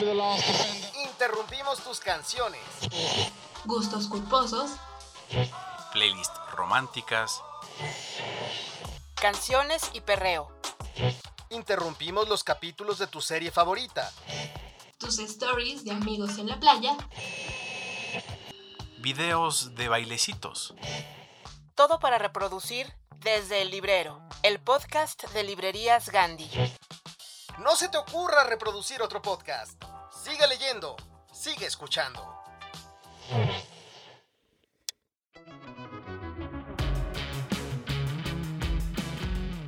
Interrumpimos tus canciones. Gustos culposos. Playlist románticas. Canciones y perreo. Interrumpimos los capítulos de tu serie favorita. Tus stories de amigos en la playa. Videos de bailecitos. Todo para reproducir desde el librero, el podcast de librerías Gandhi. No se te ocurra reproducir otro podcast. Sigue leyendo, sigue escuchando.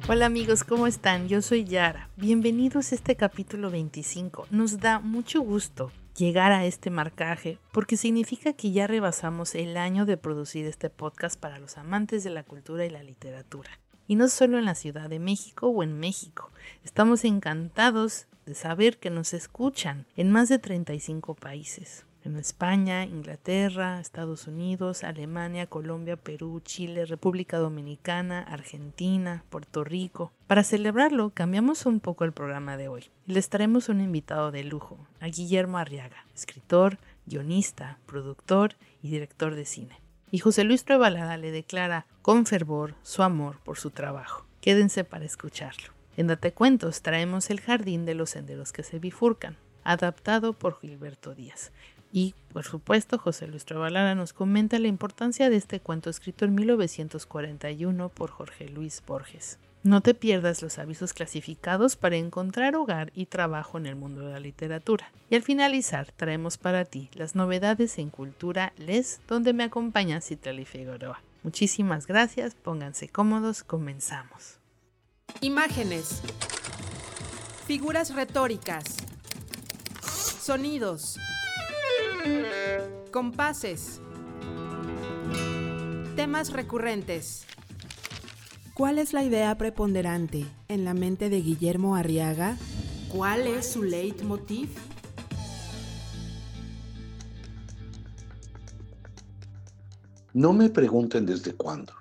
Hola amigos, ¿cómo están? Yo soy Yara. Bienvenidos a este capítulo 25. Nos da mucho gusto llegar a este marcaje porque significa que ya rebasamos el año de producir este podcast para los amantes de la cultura y la literatura. Y no solo en la Ciudad de México o en México. Estamos encantados de saber que nos escuchan en más de 35 países en España, Inglaterra, Estados Unidos, Alemania, Colombia, Perú, Chile, República Dominicana, Argentina, Puerto Rico. Para celebrarlo, cambiamos un poco el programa de hoy. Les traemos un invitado de lujo, a Guillermo Arriaga, escritor, guionista, productor y director de cine. Y José Luis Trevalada le declara con fervor su amor por su trabajo. Quédense para escucharlo. En Date Cuentos traemos El Jardín de los Senderos que se bifurcan, adaptado por Gilberto Díaz, y, por supuesto, José Luis Trabalara nos comenta la importancia de este cuento escrito en 1941 por Jorge Luis Borges. No te pierdas los avisos clasificados para encontrar hogar y trabajo en el mundo de la literatura. Y al finalizar, traemos para ti las novedades en Cultura Les, donde me acompaña Citlali Figueroa. Muchísimas gracias, pónganse cómodos, comenzamos. Imágenes. Figuras retóricas. Sonidos. Compases. Temas recurrentes. ¿Cuál es la idea preponderante en la mente de Guillermo Arriaga? ¿Cuál es su leitmotiv? No me pregunten desde cuándo,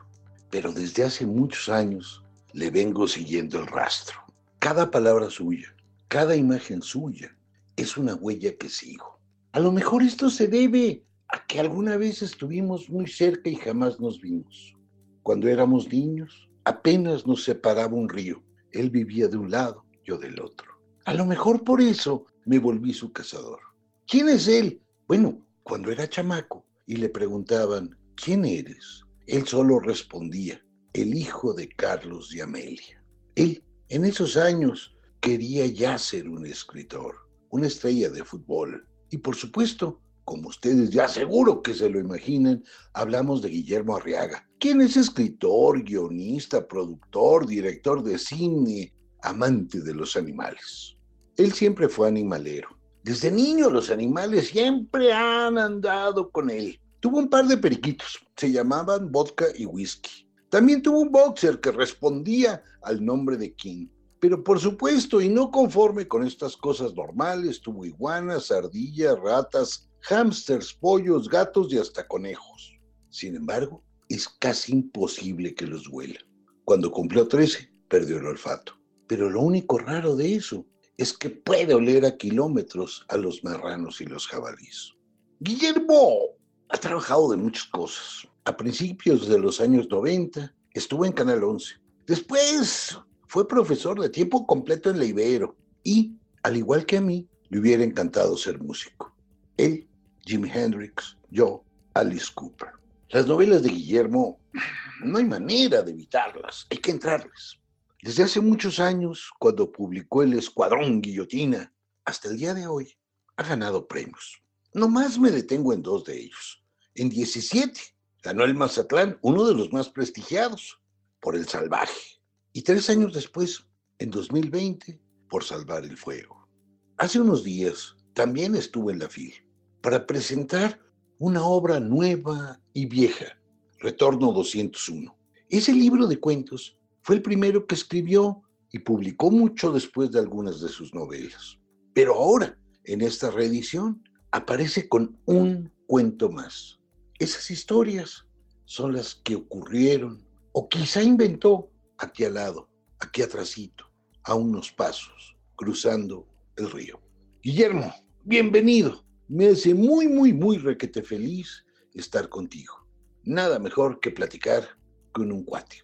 pero desde hace muchos años le vengo siguiendo el rastro. Cada palabra suya, cada imagen suya, es una huella que sigo. A lo mejor esto se debe a que alguna vez estuvimos muy cerca y jamás nos vimos. Cuando éramos niños, apenas nos separaba un río. Él vivía de un lado, yo del otro. A lo mejor por eso me volví su cazador. ¿Quién es él? Bueno, cuando era chamaco y le preguntaban, ¿quién eres? Él solo respondía, el hijo de Carlos y Amelia. Él, en esos años, quería ya ser un escritor, una estrella de fútbol, y por supuesto, como ustedes ya seguro que se lo imaginan, hablamos de Guillermo Arriaga, quien es escritor, guionista, productor, director de cine, amante de los animales. Él siempre fue animalero. Desde niño los animales siempre han andado con él. Tuvo un par de periquitos, se llamaban vodka y whisky. También tuvo un boxer que respondía al nombre de King. Pero por supuesto, y no conforme con estas cosas normales, tuvo iguanas, ardillas, ratas, hámsters, pollos, gatos y hasta conejos. Sin embargo, es casi imposible que los huela. Cuando cumplió 13, perdió el olfato. Pero lo único raro de eso es que puede oler a kilómetros a los marranos y los jabalíes. Guillermo ha trabajado de muchas cosas. A principios de los años 90 estuvo en Canal 11. Después fue profesor de tiempo completo en la Ibero y, al igual que a mí, le hubiera encantado ser músico. Él, Jimi Hendrix, yo, Alice Cooper. Las novelas de Guillermo, no hay manera de evitarlas, hay que entrarles. Desde hace muchos años, cuando publicó El Escuadrón Guillotina, hasta el día de hoy, ha ganado premios. No más me detengo en dos de ellos. En 17 ganó el Mazatlán, uno de los más prestigiados, por El Salvaje y tres años después, en 2020, por salvar el fuego. Hace unos días también estuve en la FIL para presentar una obra nueva y vieja, Retorno 201. Ese libro de cuentos fue el primero que escribió y publicó mucho después de algunas de sus novelas. Pero ahora, en esta reedición, aparece con un cuento más. Esas historias son las que ocurrieron o quizá inventó aquí al lado, aquí atrásito, a unos pasos, cruzando el río. Guillermo, bienvenido. Me hace muy, muy, muy requete feliz estar contigo. Nada mejor que platicar con un cuate.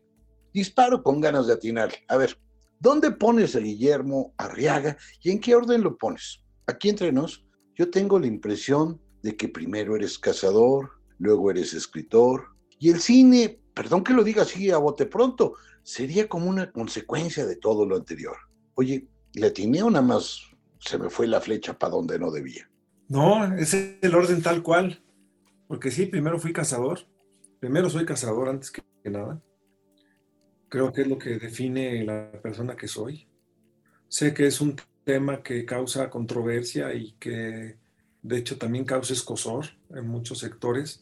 Disparo con ganas de atinar. A ver, ¿dónde pones a Guillermo Arriaga y en qué orden lo pones? Aquí entre nos, yo tengo la impresión de que primero eres cazador, luego eres escritor, y el cine, perdón que lo diga así a bote pronto, sería como una consecuencia de todo lo anterior. Oye, ¿le atiné o nada más se me fue la flecha para donde no debía? No, es el orden tal cual. Porque sí, primero fui cazador. Primero soy cazador antes que nada. Creo que es lo que define la persona que soy. Sé que es un tema que causa controversia y que de hecho también causa escosor en muchos sectores,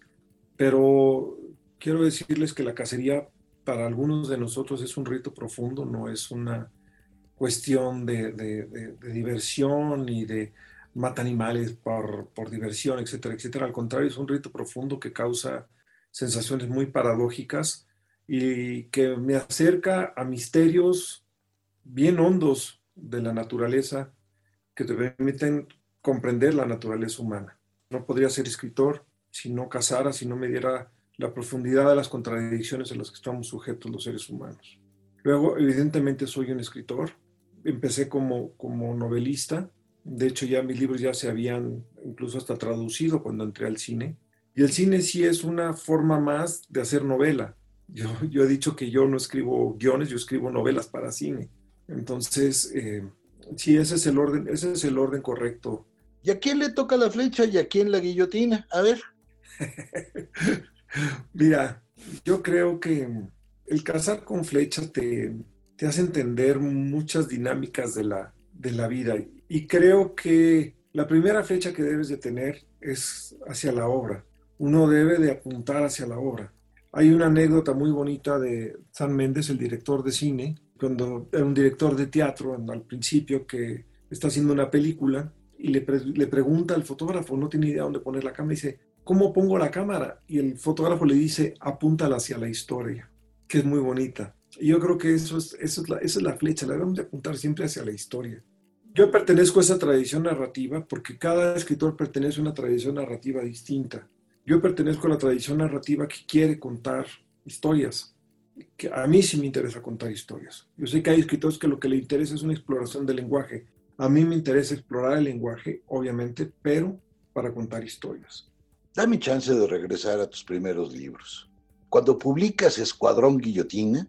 pero quiero decirles que la cacería para algunos de nosotros es un rito profundo, no es una cuestión de, diversión y de mata animales por, diversión, etcétera, etcétera. Al contrario, es un rito profundo que causa sensaciones muy paradójicas y que me acerca a misterios bien hondos de la naturaleza que te permiten comprender la naturaleza humana. No podría ser escritor si no casara, si no me diera la profundidad de las contradicciones a las que estamos sujetos los seres humanos. Luego, evidentemente, soy un escritor. Empecé como, como novelista, de hecho, ya mis libros ya se habían incluso hasta traducido cuando entré al cine. Y el cine sí es una forma más de hacer novela. Yo, yo he dicho que yo no escribo guiones, yo escribo novelas para cine. Entonces, eh, sí, ese es el orden, ese es el orden correcto. ¿Y a quién le toca la flecha y a quién la guillotina? A ver. Mira, yo creo que el cazar con flecha te, te hace entender muchas dinámicas de la, de la vida y creo que la primera fecha que debes de tener es hacia la obra. Uno debe de apuntar hacia la obra. Hay una anécdota muy bonita de San Méndez, el director de cine, cuando era un director de teatro al principio que está haciendo una película y le, le pregunta al fotógrafo, no tiene idea dónde poner la cámara, y dice, ¿cómo pongo la cámara? Y el fotógrafo le dice, apúntala hacia la historia, que es muy bonita. Y yo creo que eso es, eso es la, esa es la flecha, la debemos de apuntar siempre hacia la historia. Yo pertenezco a esa tradición narrativa porque cada escritor pertenece a una tradición narrativa distinta. Yo pertenezco a la tradición narrativa que quiere contar historias. Que a mí sí me interesa contar historias. Yo sé que hay escritores que lo que le interesa es una exploración del lenguaje. A mí me interesa explorar el lenguaje, obviamente, pero para contar historias. Dame chance de regresar a tus primeros libros. Cuando publicas Escuadrón Guillotina,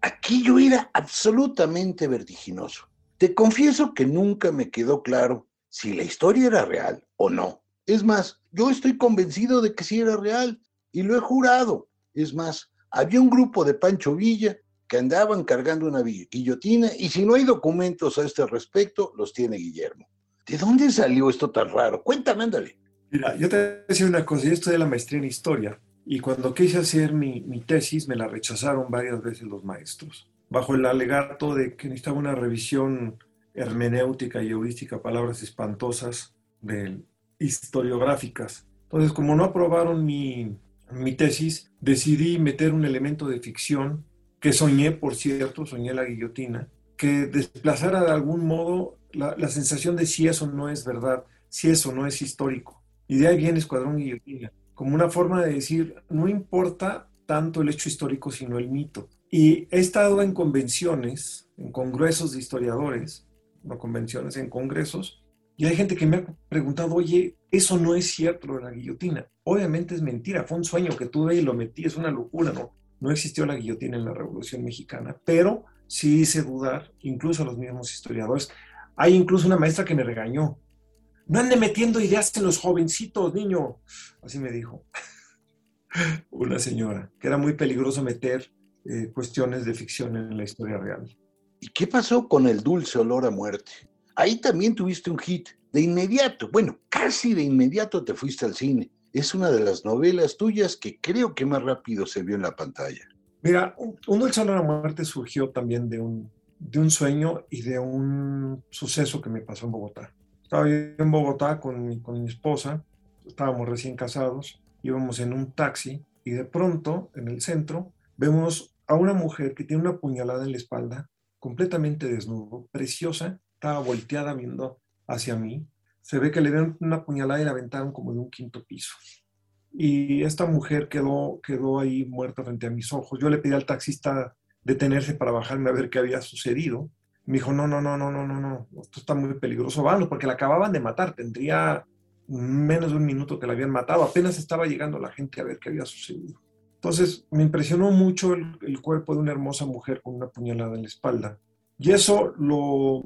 aquí yo era absolutamente vertiginoso te confieso que nunca me quedó claro si la historia era real o no. Es más, yo estoy convencido de que sí era real y lo he jurado. Es más, había un grupo de Pancho Villa que andaban cargando una guillotina y si no hay documentos a este respecto, los tiene Guillermo. ¿De dónde salió esto tan raro? Cuéntame, ándale. Mira, yo te voy a decir una cosa, yo estudié la maestría en historia y cuando quise hacer mi, mi tesis me la rechazaron varias veces los maestros bajo el alegato de que necesitaba una revisión hermenéutica y heurística, palabras espantosas de historiográficas. Entonces, como no aprobaron mi, mi tesis, decidí meter un elemento de ficción que soñé, por cierto, soñé la guillotina, que desplazara de algún modo la, la, sensación de si eso no es verdad, si eso no es histórico. Y de ahí viene Escuadrón Guillotina, como una forma de decir, no importa tanto el hecho histórico, sino el mito. Y he estado en convenciones, en congresos de historiadores, no convenciones, en congresos, y hay gente que me ha preguntado, oye, eso no es cierto de la guillotina. Obviamente es mentira, fue un sueño que tuve y lo metí, es una locura, ¿no? No existió la guillotina en la Revolución Mexicana, pero sí hice dudar, incluso a los mismos historiadores. Hay incluso una maestra que me regañó. No ande metiendo ideas en los jovencitos, niño. Así me dijo una señora, que era muy peligroso meter eh, cuestiones de ficción en la historia real. ¿Y qué pasó con el dulce olor a muerte? Ahí también tuviste un hit. De inmediato, bueno, casi de inmediato te fuiste al cine. Es una de las novelas tuyas que creo que más rápido se vio en la pantalla. Mira, Un dulce olor a muerte surgió también de un, de un sueño y de un suceso que me pasó en Bogotá. Estaba yo en Bogotá con con mi esposa, estábamos recién casados, íbamos en un taxi y de pronto en el centro vemos a una mujer que tiene una puñalada en la espalda, completamente desnudo, preciosa, estaba volteada viendo hacia mí, se ve que le dieron una puñalada y la aventaron como de un quinto piso. Y esta mujer quedó, quedó ahí muerta frente a mis ojos. Yo le pedí al taxista detenerse para bajarme a ver qué había sucedido. Me dijo, no, no, no, no, no, no, no, esto está muy peligroso, vamos, porque la acababan de matar, tendría menos de un minuto que la habían matado, apenas estaba llegando la gente a ver qué había sucedido. Entonces me impresionó mucho el, el cuerpo de una hermosa mujer con una puñalada en la espalda. Y eso lo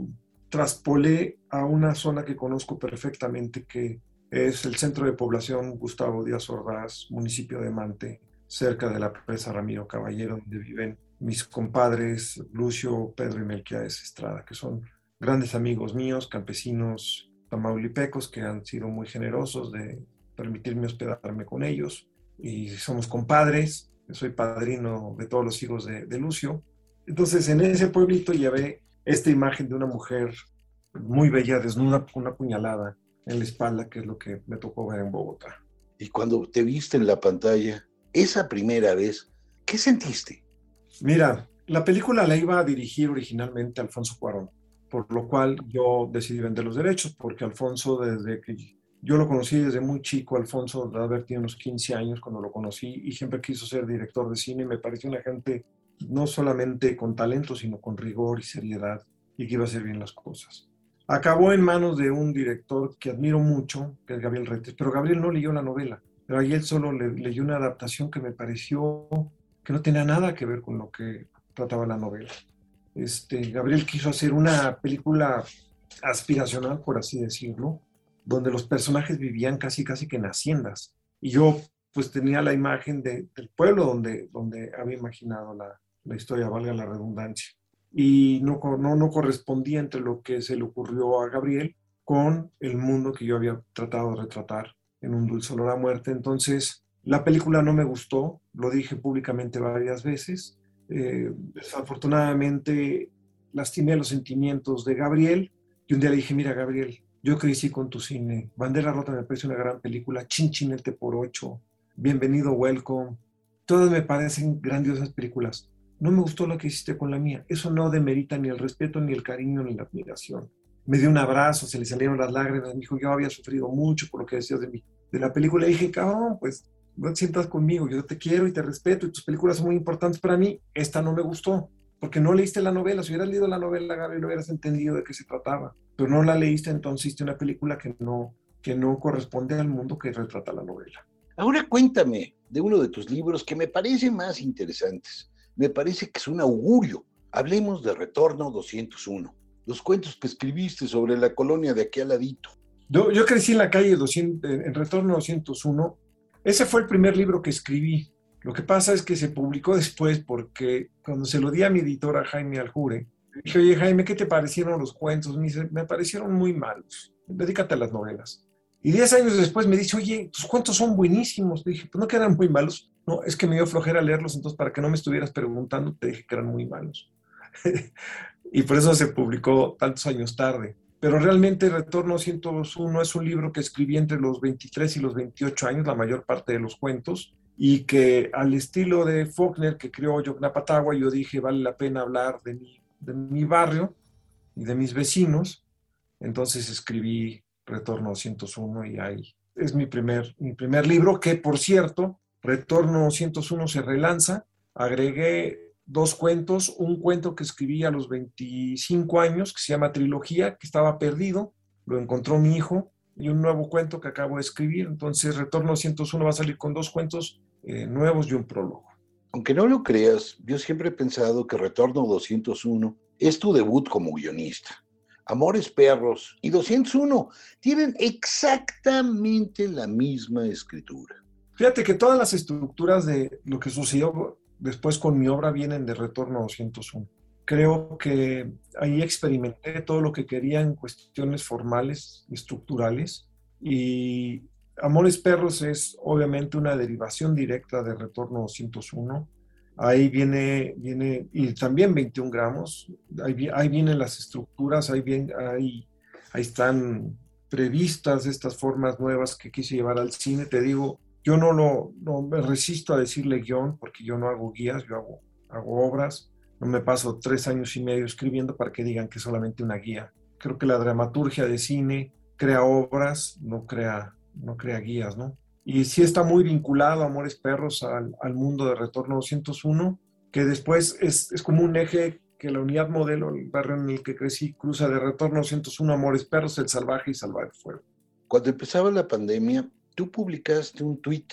traspolé a una zona que conozco perfectamente, que es el centro de población Gustavo Díaz Ordaz, municipio de Mante, cerca de la presa Ramiro Caballero, donde viven mis compadres Lucio, Pedro y Melquiades Estrada, que son grandes amigos míos, campesinos tamaulipecos, que han sido muy generosos de permitirme hospedarme con ellos. Y somos compadres, soy padrino de todos los hijos de, de Lucio. Entonces, en ese pueblito llevé esta imagen de una mujer muy bella, desnuda, con una puñalada en la espalda, que es lo que me tocó ver en Bogotá. Y cuando te viste en la pantalla, esa primera vez, ¿qué sentiste? Mira, la película la iba a dirigir originalmente Alfonso Cuarón, por lo cual yo decidí vender los derechos, porque Alfonso, desde que yo lo conocí desde muy chico, Alfonso de haber tenido unos 15 años cuando lo conocí, y siempre quiso ser director de cine, me pareció una gente no solamente con talento, sino con rigor y seriedad, y que iba a hacer bien las cosas. Acabó en manos de un director que admiro mucho, que es Gabriel Retes, pero Gabriel no leyó la novela, pero ahí él solo le, leyó una adaptación que me pareció que no tenía nada que ver con lo que trataba la novela. Este, Gabriel quiso hacer una película aspiracional, por así decirlo, donde los personajes vivían casi casi que en haciendas. Y yo pues tenía la imagen de, del pueblo donde, donde había imaginado la, la historia, valga la redundancia. Y no, no, no correspondía entre lo que se le ocurrió a Gabriel con el mundo que yo había tratado de retratar en Un dulce olor a muerte. Entonces, la película no me gustó, lo dije públicamente varias veces. Eh, desafortunadamente, lastimé los sentimientos de Gabriel y un día le dije, mira, Gabriel, yo crecí con tu cine. Bandera Rota me parece una gran película. Chinchinete por ocho. Bienvenido, welcome. Todas me parecen grandiosas películas. No me gustó lo que hiciste con la mía. Eso no demerita ni el respeto, ni el cariño, ni la admiración. Me dio un abrazo, se le salieron las lágrimas. Me dijo, yo había sufrido mucho por lo que decías de mí. De la película le dije, cabrón, pues no te sientas conmigo. Yo te quiero y te respeto y tus películas son muy importantes para mí. Esta no me gustó porque no leíste la novela. Si hubieras leído la novela, lo hubieras entendido de qué se trataba. Pero no la leíste, entonces hiciste una película que no, que no corresponde al mundo que retrata la novela. Ahora cuéntame de uno de tus libros que me parece más interesantes. Me parece que es un augurio. Hablemos de Retorno 201, los cuentos que escribiste sobre la colonia de aquí al ladito. Yo, crecí en la calle 200, en Retorno 201. Ese fue el primer libro que escribí. Lo que pasa es que se publicó después porque cuando se lo di a mi editora Jaime Aljure, dije, oye Jaime, ¿qué te parecieron los cuentos? Me dice, me parecieron muy malos, dedícate a las novelas. Y diez años después me dice, oye, tus cuentos son buenísimos. Le dije, pues no que eran muy malos. No, es que me dio flojera leerlos, entonces para que no me estuvieras preguntando, te dije que eran muy malos. y por eso se publicó tantos años tarde. Pero realmente Retorno 101 es un libro que escribí entre los 23 y los 28 años, la mayor parte de los cuentos, y que al estilo de Faulkner que creó Yocnapatagua, yo dije, vale la pena hablar de mi, de mi barrio y de mis vecinos. Entonces escribí Retorno 101 y ahí es mi primer, mi primer libro, que por cierto, Retorno 101 se relanza. Agregué dos cuentos, un cuento que escribí a los 25 años, que se llama Trilogía, que estaba perdido, lo encontró mi hijo, y un nuevo cuento que acabo de escribir. Entonces, Retorno 101 va a salir con dos cuentos eh, nuevos y un prólogo. Aunque no lo creas, yo siempre he pensado que Retorno 201 es tu debut como guionista. Amores Perros y 201 tienen exactamente la misma escritura. Fíjate que todas las estructuras de lo que sucedió después con mi obra vienen de Retorno 201. Creo que ahí experimenté todo lo que quería en cuestiones formales, estructurales, y Amores Perros es obviamente una derivación directa de Retorno 201 ahí viene, viene, y también 21 gramos, ahí, ahí vienen las estructuras, ahí, bien, ahí, ahí están previstas estas formas nuevas que quise llevar al cine. Te digo, yo no, lo, no me resisto a decirle guion porque yo no hago guías, yo hago, hago obras. No me paso tres años y medio escribiendo para que digan que es solamente una guía. Creo que la dramaturgia de cine crea obras, no crea, no crea guías, ¿no? Y sí está muy vinculado Amores Perros al, al mundo de Retorno 201, que después es, es, como un eje que la unidad modelo, el barrio en el que crecí, cruza de Retorno 201 Amores Perros, El Salvaje y Salvar Fuego. Cuando empezaba la pandemia, tú publicaste un tuit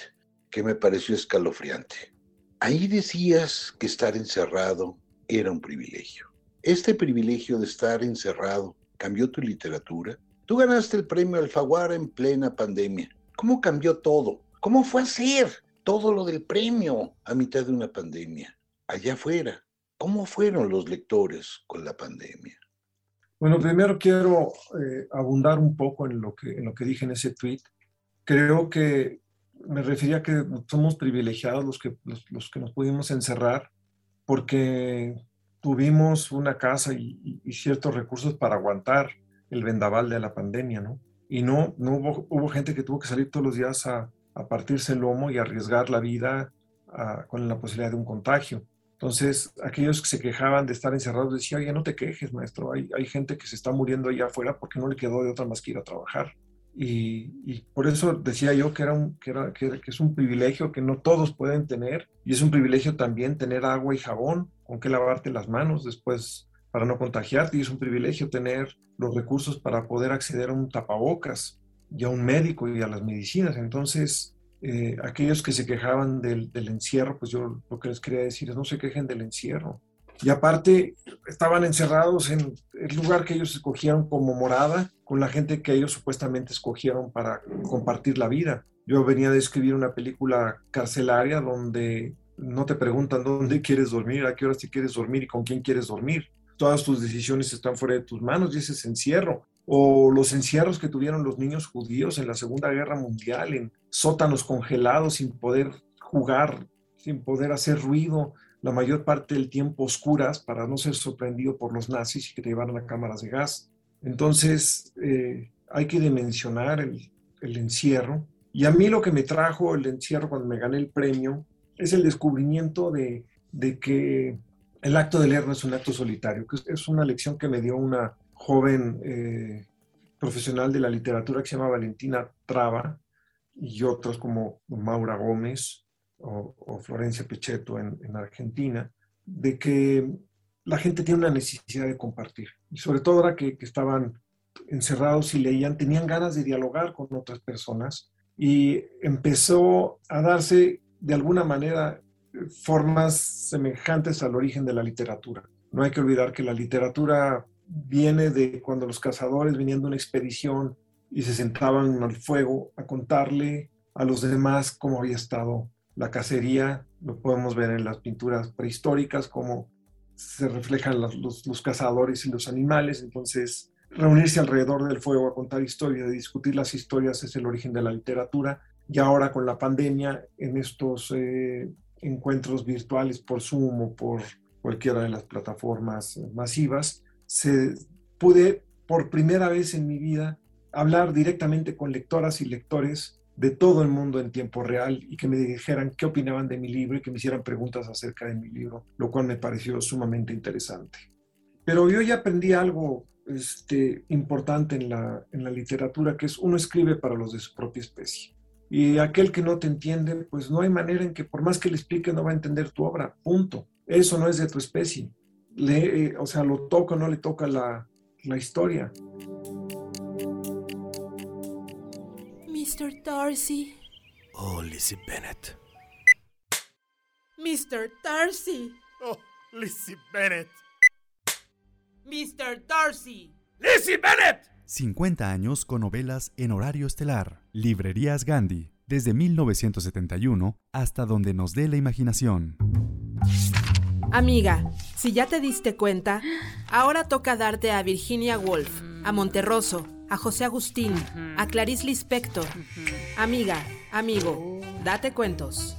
que me pareció escalofriante. Ahí decías que estar encerrado era un privilegio. Este privilegio de estar encerrado cambió tu literatura. Tú ganaste el premio Alfaguara en plena pandemia. ¿Cómo cambió todo? ¿Cómo fue a ser todo lo del premio a mitad de una pandemia? Allá afuera, ¿cómo fueron los lectores con la pandemia? Bueno, primero quiero eh, abundar un poco en lo, que, en lo que dije en ese tweet. Creo que me refería a que somos privilegiados los que, los, que nos pudimos encerrar porque tuvimos una casa y, ciertos recursos para aguantar el vendaval de la pandemia, ¿no? Y no, no hubo, gente que tuvo que salir todos los días a, a partirse el lomo y arriesgar la vida a, con la posibilidad de un contagio. Entonces, aquellos que se quejaban de estar encerrados decían, oye, no te quejes, maestro, hay, hay gente que se está muriendo allá afuera porque no le quedó de otra más que ir a trabajar. Y, por eso decía yo que, era un, que, era, es un privilegio que no todos pueden tener y es un privilegio también tener agua y jabón con que lavarte las manos después para no contagiarte y es un privilegio tener los recursos para poder acceder a un tapabocas y a un médico y a las medicinas. Entonces, eh, aquellos que se quejaban del, del encierro, pues yo lo que les quería decir es no se quejen del encierro. Y aparte, estaban encerrados en el lugar que ellos escogieron como morada, con la gente que ellos supuestamente escogieron para compartir la vida. Yo venía de escribir una película carcelaria donde no te preguntan dónde quieres dormir, a qué horas te quieres dormir y con quién quieres dormir. Todas tus decisiones están fuera de tus manos y ese es encierro. O los encierros que tuvieron los niños judíos en la Segunda Guerra Mundial, en sótanos congelados sin poder jugar, sin poder hacer ruido, la mayor parte del tiempo oscuras para no ser sorprendido por los nazis y que llevaran a cámaras de gas. Entonces, eh, hay que dimensionar el, el, encierro. Y a mí lo que me trajo el encierro cuando me gané el premio es el descubrimiento de, de que el acto de leer no es un acto solitario, que es una lección que me dio una joven eh, profesional de la literatura que se llama Valentina Traba y otros como Maura Gómez, o, o Florencia Pichetto en, en, Argentina, de que la gente tiene una necesidad de compartir. Y sobre todo ahora que, que, estaban encerrados y leían, tenían ganas de dialogar con otras personas y empezó a darse de alguna manera formas semejantes al origen de la literatura. No hay que olvidar que la literatura viene de cuando los cazadores venían de una expedición y se sentaban al fuego a contarle a los demás cómo había estado la cacería, lo podemos ver en las pinturas prehistóricas, cómo se reflejan los, cazadores y los animales. Entonces, reunirse alrededor del fuego a contar historias, discutir las historias es el origen de la literatura. Y ahora con la pandemia, en estos eh, encuentros virtuales por Zoom o por cualquiera de las plataformas masivas, se pude por primera vez en mi vida hablar directamente con lectoras y lectores de todo el mundo en tiempo real y que me dijeran qué opinaban de mi libro y que me hicieran preguntas acerca de mi libro, lo cual me pareció sumamente interesante. Pero yo ya aprendí algo este, importante en la, en la literatura, que es uno escribe para los de su propia especie. Y aquel que no te entiende, pues no hay manera en que por más que le explique no va a entender tu obra, punto. Eso no es de tu especie. Le, o sea, lo toca o no le toca la, la historia. Darcy. Oh, Lizzie Bennett. Mr. Darcy. Oh, Lizzie Bennett. Mr. Darcy. Lizzie Bennett. 50 años con novelas en horario estelar. Librerías Gandhi. Desde 1971 hasta donde nos dé la imaginación. Amiga, si ya te diste cuenta, ahora toca darte a Virginia Woolf, a Monterroso, a José Agustín, a Clarice Lispector. Amiga, amigo, date cuentos.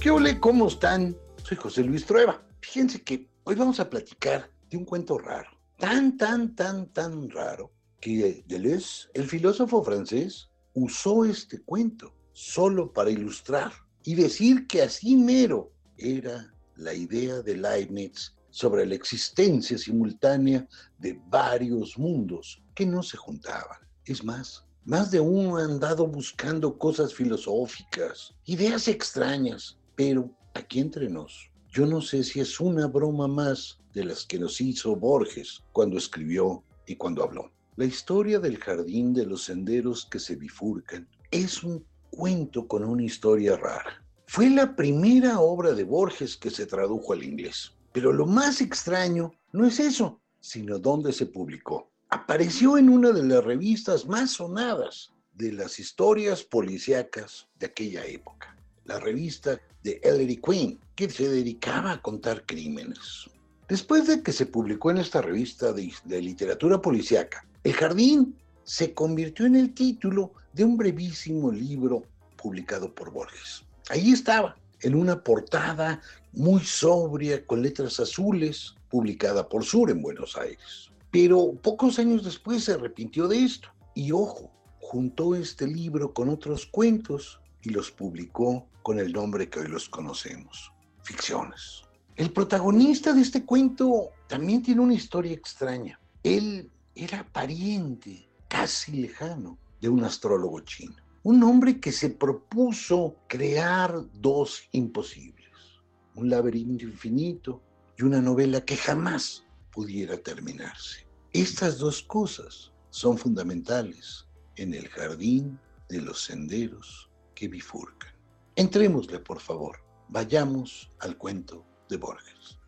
¿Qué ole? ¿Cómo están? Soy José Luis Trueba. Fíjense que hoy vamos a platicar de un cuento raro. Tan, tan, tan, tan raro que Deleuze, el filósofo francés, usó este cuento solo para ilustrar y decir que así mero era la idea de Leibniz sobre la existencia simultánea de varios mundos que no se juntaban. Es más, más de uno ha andado buscando cosas filosóficas, ideas extrañas, pero aquí entre nos, yo no sé si es una broma más de las que nos hizo Borges cuando escribió y cuando habló. La historia del jardín de los senderos que se bifurcan es un cuento con una historia rara. Fue la primera obra de Borges que se tradujo al inglés. Pero lo más extraño no es eso, sino dónde se publicó apareció en una de las revistas más sonadas de las historias policíacas de aquella época, la revista de Ellery Queen, que se dedicaba a contar crímenes. Después de que se publicó en esta revista de, de literatura policíaca, El Jardín se convirtió en el título de un brevísimo libro publicado por Borges. Ahí estaba, en una portada muy sobria con letras azules, publicada por Sur en Buenos Aires. Pero pocos años después se arrepintió de esto. Y ojo, juntó este libro con otros cuentos y los publicó con el nombre que hoy los conocemos, Ficciones. El protagonista de este cuento también tiene una historia extraña. Él era pariente, casi lejano, de un astrólogo chino. Un hombre que se propuso crear dos imposibles, un laberinto infinito y una novela que jamás pudiera terminarse. Estas dos cosas son fundamentales en el jardín de los senderos que bifurcan. Entrémosle, por favor. Vayamos al cuento de Borges.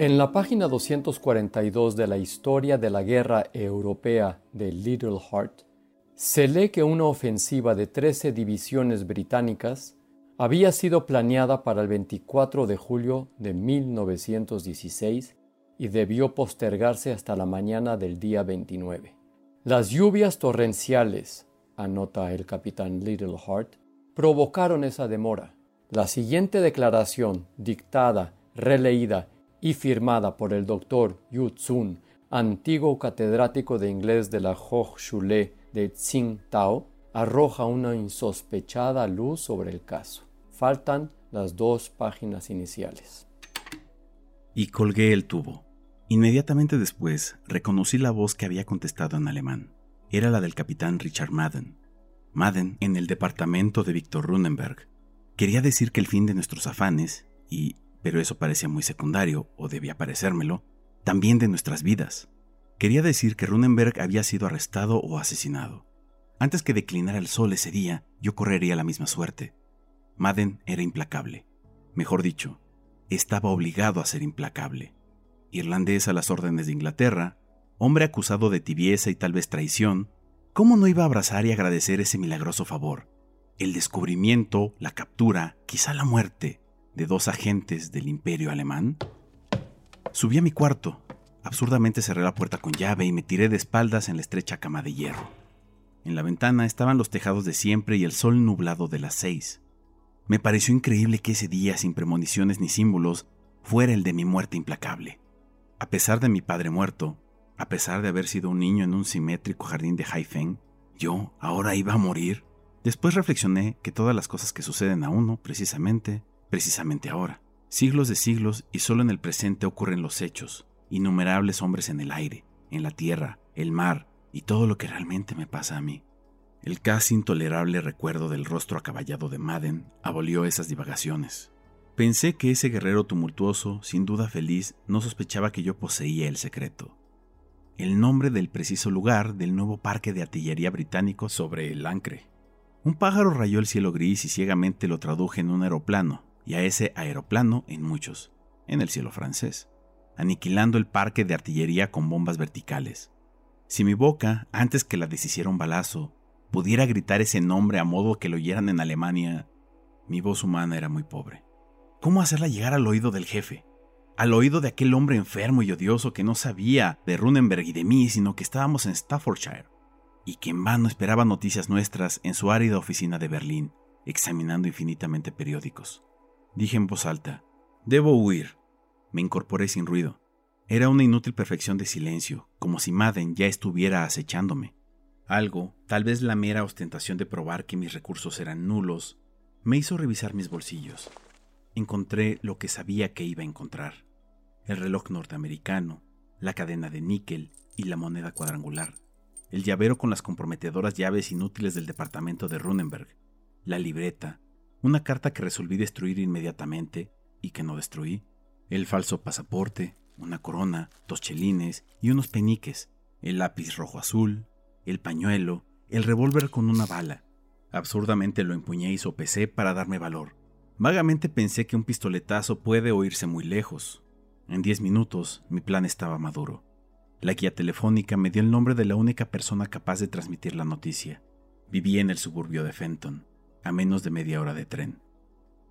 En la página 242 de la Historia de la Guerra Europea de Little Heart, se lee que una ofensiva de 13 divisiones británicas había sido planeada para el 24 de julio de 1916 y debió postergarse hasta la mañana del día 29. Las lluvias torrenciales, anota el capitán Little Heart, provocaron esa demora. La siguiente declaración, dictada, releída y firmada por el doctor Yu Tsun, antiguo catedrático de inglés de la Hochschule de Tsingtao, arroja una insospechada luz sobre el caso. Faltan las dos páginas iniciales. Y colgué el tubo. Inmediatamente después reconocí la voz que había contestado en alemán. Era la del capitán Richard Madden. Madden, en el departamento de Víctor Runenberg. Quería decir que el fin de nuestros afanes, y, pero eso parecía muy secundario, o debía parecérmelo, también de nuestras vidas. Quería decir que Runenberg había sido arrestado o asesinado. Antes que declinara el sol ese día, yo correría la misma suerte. Madden era implacable. Mejor dicho, estaba obligado a ser implacable irlandés a las órdenes de Inglaterra, hombre acusado de tibieza y tal vez traición, ¿cómo no iba a abrazar y agradecer ese milagroso favor? El descubrimiento, la captura, quizá la muerte de dos agentes del imperio alemán. Subí a mi cuarto, absurdamente cerré la puerta con llave y me tiré de espaldas en la estrecha cama de hierro. En la ventana estaban los tejados de siempre y el sol nublado de las seis. Me pareció increíble que ese día, sin premoniciones ni símbolos, fuera el de mi muerte implacable. A pesar de mi padre muerto, a pesar de haber sido un niño en un simétrico jardín de Haifeng, yo ahora iba a morir. Después reflexioné que todas las cosas que suceden a uno, precisamente, precisamente ahora. Siglos de siglos y solo en el presente ocurren los hechos, innumerables hombres en el aire, en la tierra, el mar y todo lo que realmente me pasa a mí. El casi intolerable recuerdo del rostro acaballado de Madden abolió esas divagaciones. Pensé que ese guerrero tumultuoso, sin duda feliz, no sospechaba que yo poseía el secreto. El nombre del preciso lugar del nuevo parque de artillería británico sobre el Ancre. Un pájaro rayó el cielo gris y ciegamente lo traduje en un aeroplano, y a ese aeroplano en muchos, en el cielo francés, aniquilando el parque de artillería con bombas verticales. Si mi boca, antes que la deshiciera un balazo, pudiera gritar ese nombre a modo que lo oyeran en Alemania, mi voz humana era muy pobre. ¿Cómo hacerla llegar al oído del jefe? Al oído de aquel hombre enfermo y odioso que no sabía de Runenberg y de mí, sino que estábamos en Staffordshire, y que en vano esperaba noticias nuestras en su árida oficina de Berlín, examinando infinitamente periódicos. Dije en voz alta, Debo huir. Me incorporé sin ruido. Era una inútil perfección de silencio, como si Madden ya estuviera acechándome. Algo, tal vez la mera ostentación de probar que mis recursos eran nulos, Me hizo revisar mis bolsillos. Encontré lo que sabía que iba a encontrar. El reloj norteamericano, la cadena de níquel y la moneda cuadrangular. El llavero con las comprometedoras llaves inútiles del departamento de Runenberg. La libreta. Una carta que resolví destruir inmediatamente y que no destruí. El falso pasaporte, una corona, dos chelines y unos peniques. El lápiz rojo azul, el pañuelo, el revólver con una bala. Absurdamente lo empuñé y sopesé para darme valor. Vagamente pensé que un pistoletazo puede oírse muy lejos. En diez minutos mi plan estaba maduro. La guía telefónica me dio el nombre de la única persona capaz de transmitir la noticia. Vivía en el suburbio de Fenton, a menos de media hora de tren.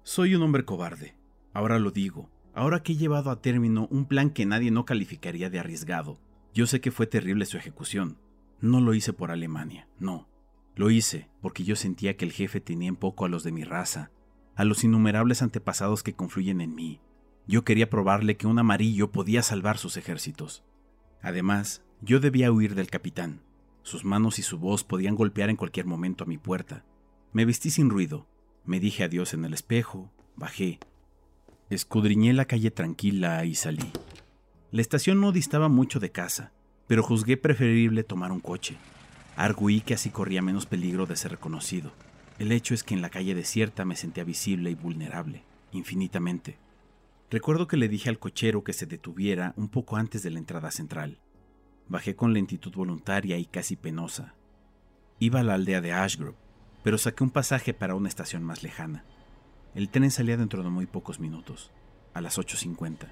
Soy un hombre cobarde. Ahora lo digo. Ahora que he llevado a término un plan que nadie no calificaría de arriesgado. Yo sé que fue terrible su ejecución. No lo hice por Alemania, no. Lo hice porque yo sentía que el jefe tenía en poco a los de mi raza, a los innumerables antepasados que confluyen en mí. Yo quería probarle que un amarillo podía salvar sus ejércitos. Además, yo debía huir del capitán. Sus manos y su voz podían golpear en cualquier momento a mi puerta. Me vestí sin ruido, me dije adiós en el espejo, bajé. Escudriñé la calle tranquila y salí. La estación no distaba mucho de casa, pero juzgué preferible tomar un coche. Arguí que así corría menos peligro de ser reconocido. El hecho es que en la calle desierta me sentía visible y vulnerable, infinitamente. Recuerdo que le dije al cochero que se detuviera un poco antes de la entrada central. Bajé con lentitud voluntaria y casi penosa. Iba a la aldea de Ashgrove, pero saqué un pasaje para una estación más lejana. El tren salía dentro de muy pocos minutos, a las 8.50.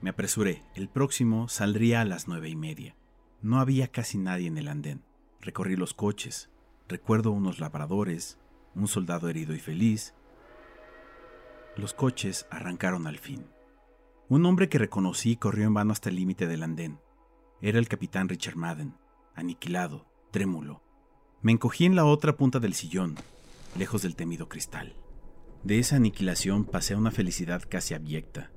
Me apresuré, el próximo saldría a las nueve y media. No había casi nadie en el andén. Recorrí los coches, recuerdo unos labradores, un soldado herido y feliz, los coches arrancaron al fin. Un hombre que reconocí corrió en vano hasta el límite del andén. Era el capitán Richard Madden, aniquilado, trémulo. Me encogí en la otra punta del sillón, lejos del temido cristal. De esa aniquilación pasé a una felicidad casi abyecta.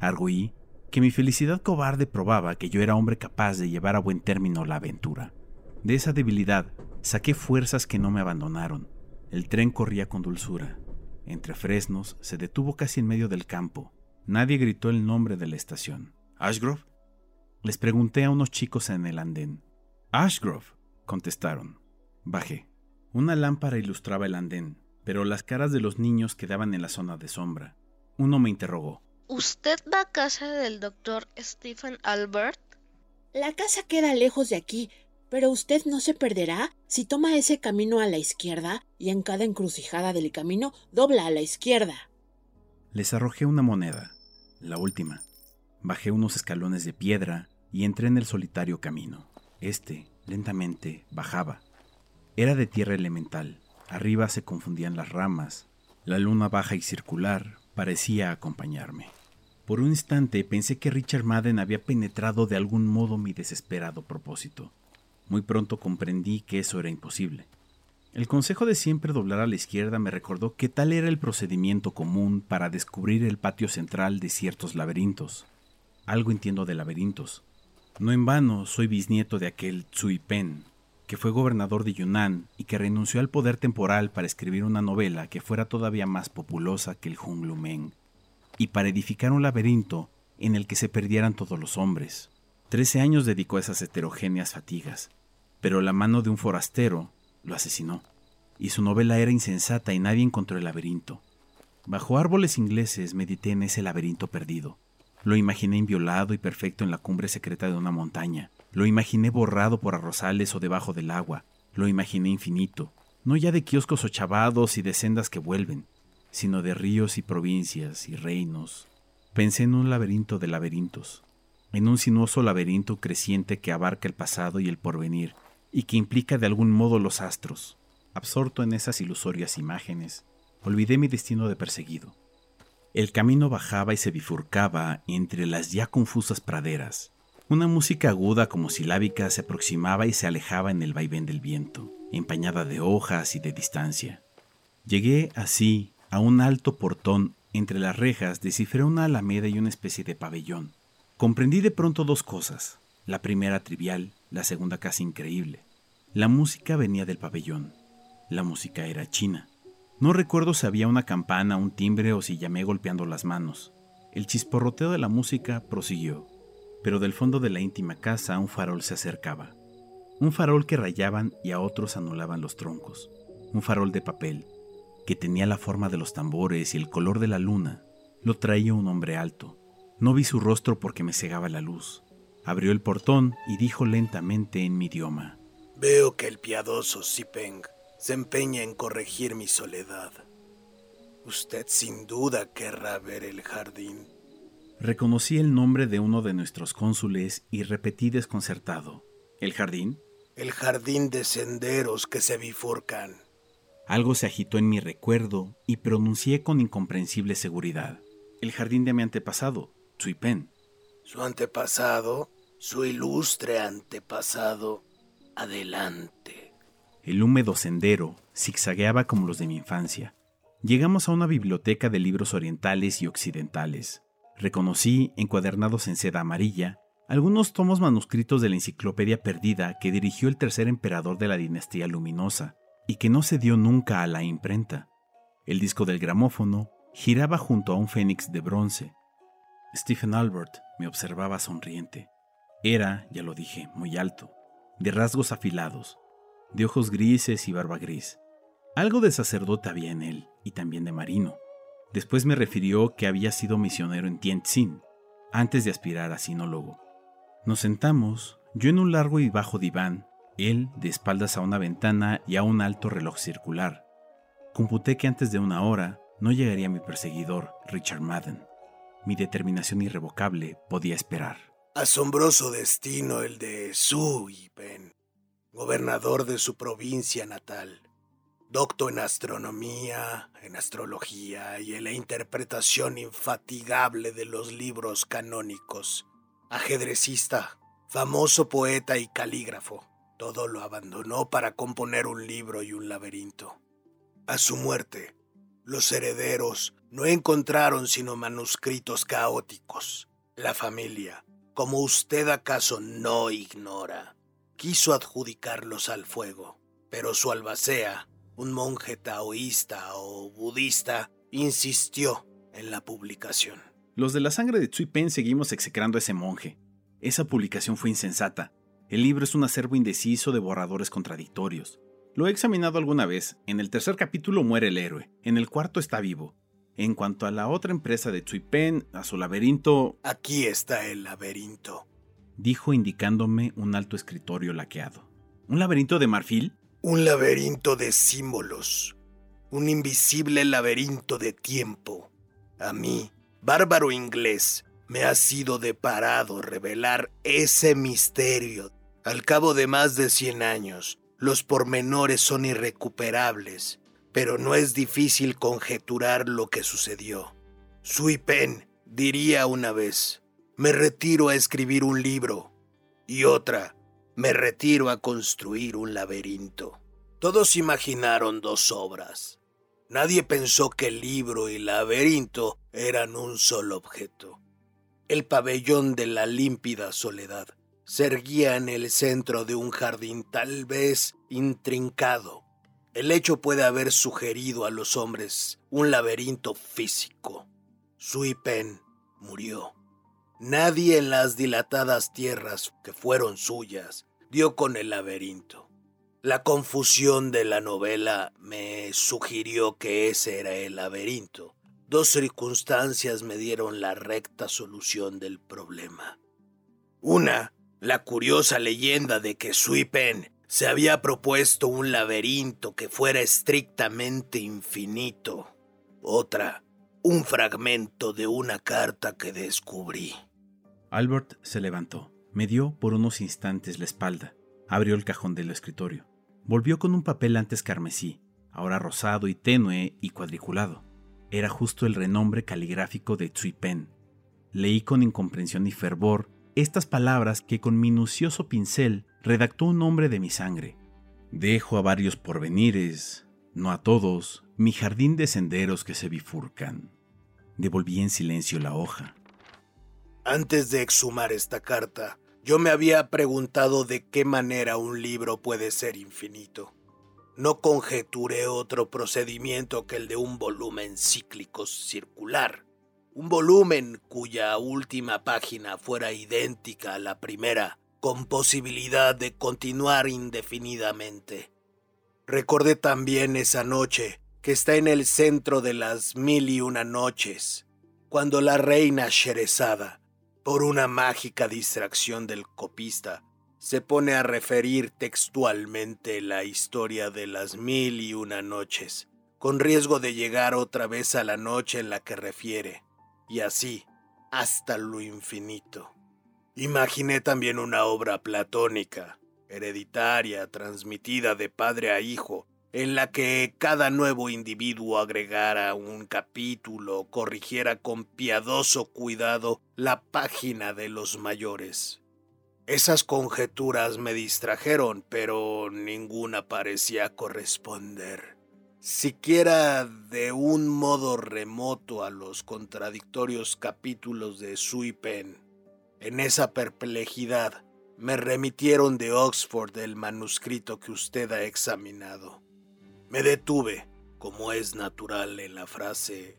Arguí que mi felicidad cobarde probaba que yo era hombre capaz de llevar a buen término la aventura. De esa debilidad saqué fuerzas que no me abandonaron. El tren corría con dulzura, entre fresnos, se detuvo casi en medio del campo. Nadie gritó el nombre de la estación. ¿Ashgrove? Les pregunté a unos chicos en el andén. Ashgrove, contestaron. Bajé. Una lámpara ilustraba el andén, pero las caras de los niños quedaban en la zona de sombra. Uno me interrogó. ¿Usted va a casa del doctor Stephen Albert? La casa queda lejos de aquí, pero usted no se perderá si toma ese camino a la izquierda y en cada encrucijada del camino dobla a la izquierda. Les arrojé una moneda, la última. Bajé unos escalones de piedra y entré en el solitario camino. Este, lentamente, bajaba. Era de tierra elemental. Arriba se confundían las ramas. La luna baja y circular parecía acompañarme. Por un instante pensé que Richard Madden había penetrado de algún modo mi desesperado propósito. Muy pronto comprendí que eso era imposible. El consejo de siempre doblar a la izquierda me recordó que tal era el procedimiento común para descubrir el patio central de ciertos laberintos. Algo entiendo de laberintos. No en vano soy bisnieto de aquel Tsui Pen, que fue gobernador de Yunnan y que renunció al poder temporal para escribir una novela que fuera todavía más populosa que el Meng, y para edificar un laberinto en el que se perdieran todos los hombres. Trece años dedicó a esas heterogéneas fatigas, pero la mano de un forastero lo asesinó, y su novela era insensata y nadie encontró el laberinto. Bajo árboles ingleses medité en ese laberinto perdido. Lo imaginé inviolado y perfecto en la cumbre secreta de una montaña. Lo imaginé borrado por arrozales o debajo del agua. Lo imaginé infinito, no ya de kioscos ochavados y de sendas que vuelven, sino de ríos y provincias y reinos. Pensé en un laberinto de laberintos, en un sinuoso laberinto creciente que abarca el pasado y el porvenir, y que implica de algún modo los astros. Absorto en esas ilusorias imágenes, olvidé mi destino de perseguido. El camino bajaba y se bifurcaba entre las ya confusas praderas. Una música aguda como silábica se aproximaba y se alejaba en el vaivén del viento, empañada de hojas y de distancia. Llegué así a un alto portón entre las rejas, descifré una alameda y una especie de pabellón. Comprendí de pronto dos cosas, la primera trivial, la segunda casi increíble. La música venía del pabellón, la música era china. No recuerdo si había una campana, un timbre o si llamé golpeando las manos. El chisporroteo de la música prosiguió, pero del fondo de la íntima casa un farol se acercaba. Un farol que rayaban y a otros anulaban los troncos. Un farol de papel, que tenía la forma de los tambores y el color de la luna. Lo traía un hombre alto. No vi su rostro porque me cegaba la luz. Abrió el portón y dijo lentamente en mi idioma. Veo que el piadoso Sipeng se empeña en corregir mi soledad. Usted sin duda querrá ver el jardín. Reconocí el nombre de uno de nuestros cónsules y repetí desconcertado. ¿El jardín? El jardín de senderos que se bifurcan. Algo se agitó en mi recuerdo y pronuncié con incomprensible seguridad. El jardín de mi antepasado, Pen. Su antepasado, su ilustre antepasado. Adelante. El húmedo sendero zigzagueaba como los de mi infancia. Llegamos a una biblioteca de libros orientales y occidentales. Reconocí, encuadernados en seda amarilla, algunos tomos manuscritos de la enciclopedia perdida que dirigió el tercer emperador de la dinastía luminosa y que no se dio nunca a la imprenta. El disco del gramófono giraba junto a un fénix de bronce. Stephen Albert me observaba sonriente. Era, ya lo dije, muy alto, de rasgos afilados, de ojos grises y barba gris. Algo de sacerdote había en él, y también de marino. Después me refirió que había sido misionero en Tianjin, antes de aspirar a sinólogo. Nos sentamos, yo en un largo y bajo diván, él de espaldas a una ventana y a un alto reloj circular. Computé que antes de una hora no llegaría mi perseguidor, Richard Madden. Mi determinación irrevocable podía esperar. Asombroso destino el de Su Pen, gobernador de su provincia natal, docto en astronomía, en astrología y en la interpretación infatigable de los libros canónicos, ajedrecista, famoso poeta y calígrafo. Todo lo abandonó para componer un libro y un laberinto. A su muerte, los herederos no encontraron sino manuscritos caóticos. La familia, como usted acaso no ignora, quiso adjudicarlos al fuego, pero su albacea, un monje taoísta o budista, insistió en la publicación. Los de la sangre de Tsui Pen seguimos execrando a ese monje. Esa publicación fue insensata. El libro es un acervo indeciso de borradores contradictorios. Lo he examinado alguna vez. En el tercer capítulo muere el héroe. En el cuarto está vivo. En cuanto a la otra empresa de Tsui Pen, a su laberinto. Aquí está el laberinto, dijo indicándome un alto escritorio laqueado. ¿Un laberinto de marfil? Un laberinto de símbolos. Un invisible laberinto de tiempo. A mí, bárbaro inglés, me ha sido deparado revelar ese misterio. Al cabo de más de cien años, los pormenores son irrecuperables pero no es difícil conjeturar lo que sucedió. Sui Pen diría una vez, me retiro a escribir un libro, y otra, me retiro a construir un laberinto. Todos imaginaron dos obras. Nadie pensó que el libro y laberinto eran un solo objeto. El pabellón de la límpida soledad se erguía en el centro de un jardín tal vez intrincado, el hecho puede haber sugerido a los hombres un laberinto físico. Sui Pen murió. Nadie en las dilatadas tierras que fueron suyas dio con el laberinto. La confusión de la novela me sugirió que ese era el laberinto. Dos circunstancias me dieron la recta solución del problema. Una, la curiosa leyenda de que Sui Pen se había propuesto un laberinto que fuera estrictamente infinito. Otra, un fragmento de una carta que descubrí. Albert se levantó, me dio por unos instantes la espalda, abrió el cajón del escritorio, volvió con un papel antes carmesí, ahora rosado y tenue y cuadriculado. Era justo el renombre caligráfico de Tsui Pen. Leí con incomprensión y fervor estas palabras que con minucioso pincel redactó un nombre de mi sangre. Dejo a varios porvenires, no a todos, mi jardín de senderos que se bifurcan. Devolví en silencio la hoja. Antes de exhumar esta carta, yo me había preguntado de qué manera un libro puede ser infinito. No conjeturé otro procedimiento que el de un volumen cíclico circular. Un volumen cuya última página fuera idéntica a la primera, con posibilidad de continuar indefinidamente. Recordé también esa noche que está en el centro de las mil y una noches, cuando la reina Sherezada, por una mágica distracción del copista, se pone a referir textualmente la historia de las mil y una noches, con riesgo de llegar otra vez a la noche en la que refiere, y así hasta lo infinito. Imaginé también una obra platónica, hereditaria, transmitida de padre a hijo, en la que cada nuevo individuo agregara un capítulo, corrigiera con piadoso cuidado la página de los mayores. Esas conjeturas me distrajeron, pero ninguna parecía corresponder, siquiera de un modo remoto a los contradictorios capítulos de Sui Pen. En esa perplejidad me remitieron de Oxford el manuscrito que usted ha examinado. Me detuve, como es natural en la frase,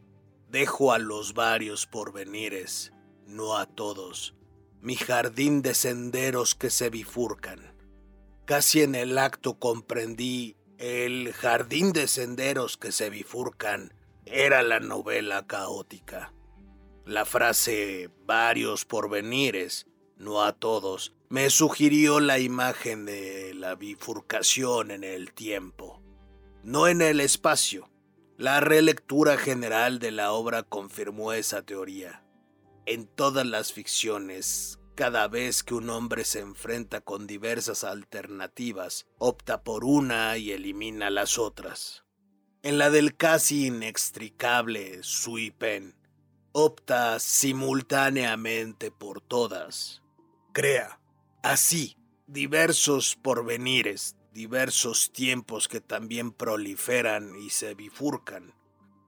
dejo a los varios porvenires, no a todos, mi jardín de senderos que se bifurcan. Casi en el acto comprendí el jardín de senderos que se bifurcan era la novela caótica. La frase varios porvenires, no a todos, me sugirió la imagen de la bifurcación en el tiempo no en el espacio. La relectura general de la obra confirmó esa teoría. En todas las ficciones, cada vez que un hombre se enfrenta con diversas alternativas, opta por una y elimina las otras. En la del casi inextricable Sui Pen, opta simultáneamente por todas. Crea, así, diversos porvenires, diversos tiempos que también proliferan y se bifurcan.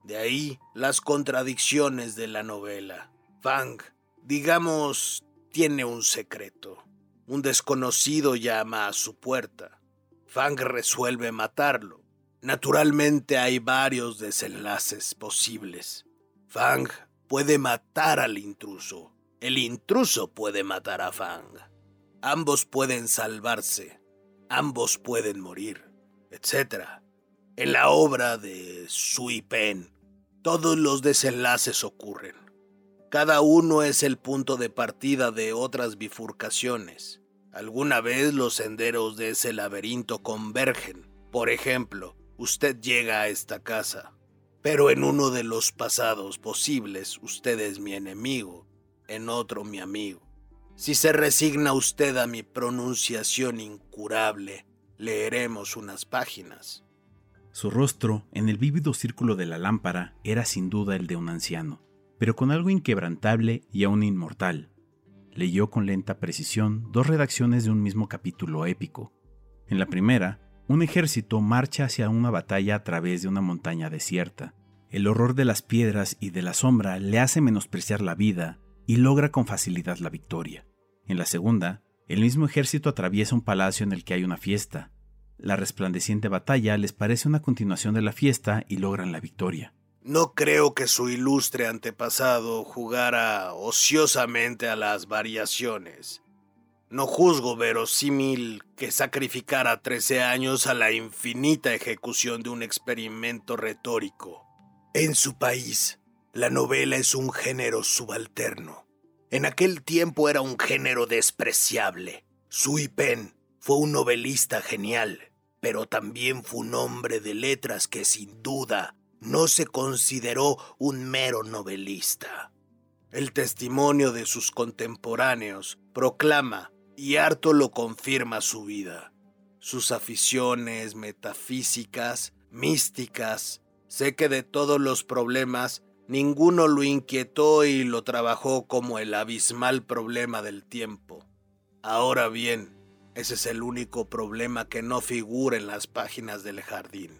De ahí las contradicciones de la novela. Fang, digamos, tiene un secreto. Un desconocido llama a su puerta. Fang resuelve matarlo. Naturalmente hay varios desenlaces posibles. Fang puede matar al intruso. El intruso puede matar a Fang. Ambos pueden salvarse ambos pueden morir, etc. En la obra de Sui Pen, todos los desenlaces ocurren. Cada uno es el punto de partida de otras bifurcaciones. Alguna vez los senderos de ese laberinto convergen. Por ejemplo, usted llega a esta casa, pero en uno de los pasados posibles usted es mi enemigo, en otro mi amigo. Si se resigna usted a mi pronunciación incurable, leeremos unas páginas. Su rostro, en el vívido círculo de la lámpara, era sin duda el de un anciano, pero con algo inquebrantable y aún inmortal. Leyó con lenta precisión dos redacciones de un mismo capítulo épico. En la primera, un ejército marcha hacia una batalla a través de una montaña desierta. El horror de las piedras y de la sombra le hace menospreciar la vida y logra con facilidad la victoria. En la segunda, el mismo ejército atraviesa un palacio en el que hay una fiesta. La resplandeciente batalla les parece una continuación de la fiesta y logran la victoria. No creo que su ilustre antepasado jugara ociosamente a las variaciones. No juzgo verosímil que sacrificara trece años a la infinita ejecución de un experimento retórico. En su país, la novela es un género subalterno. En aquel tiempo era un género despreciable. Sui Pen fue un novelista genial, pero también fue un hombre de letras que sin duda no se consideró un mero novelista. El testimonio de sus contemporáneos proclama, y harto lo confirma su vida, sus aficiones metafísicas, místicas. Sé que de todos los problemas Ninguno lo inquietó y lo trabajó como el abismal problema del tiempo. Ahora bien, ese es el único problema que no figura en las páginas del jardín.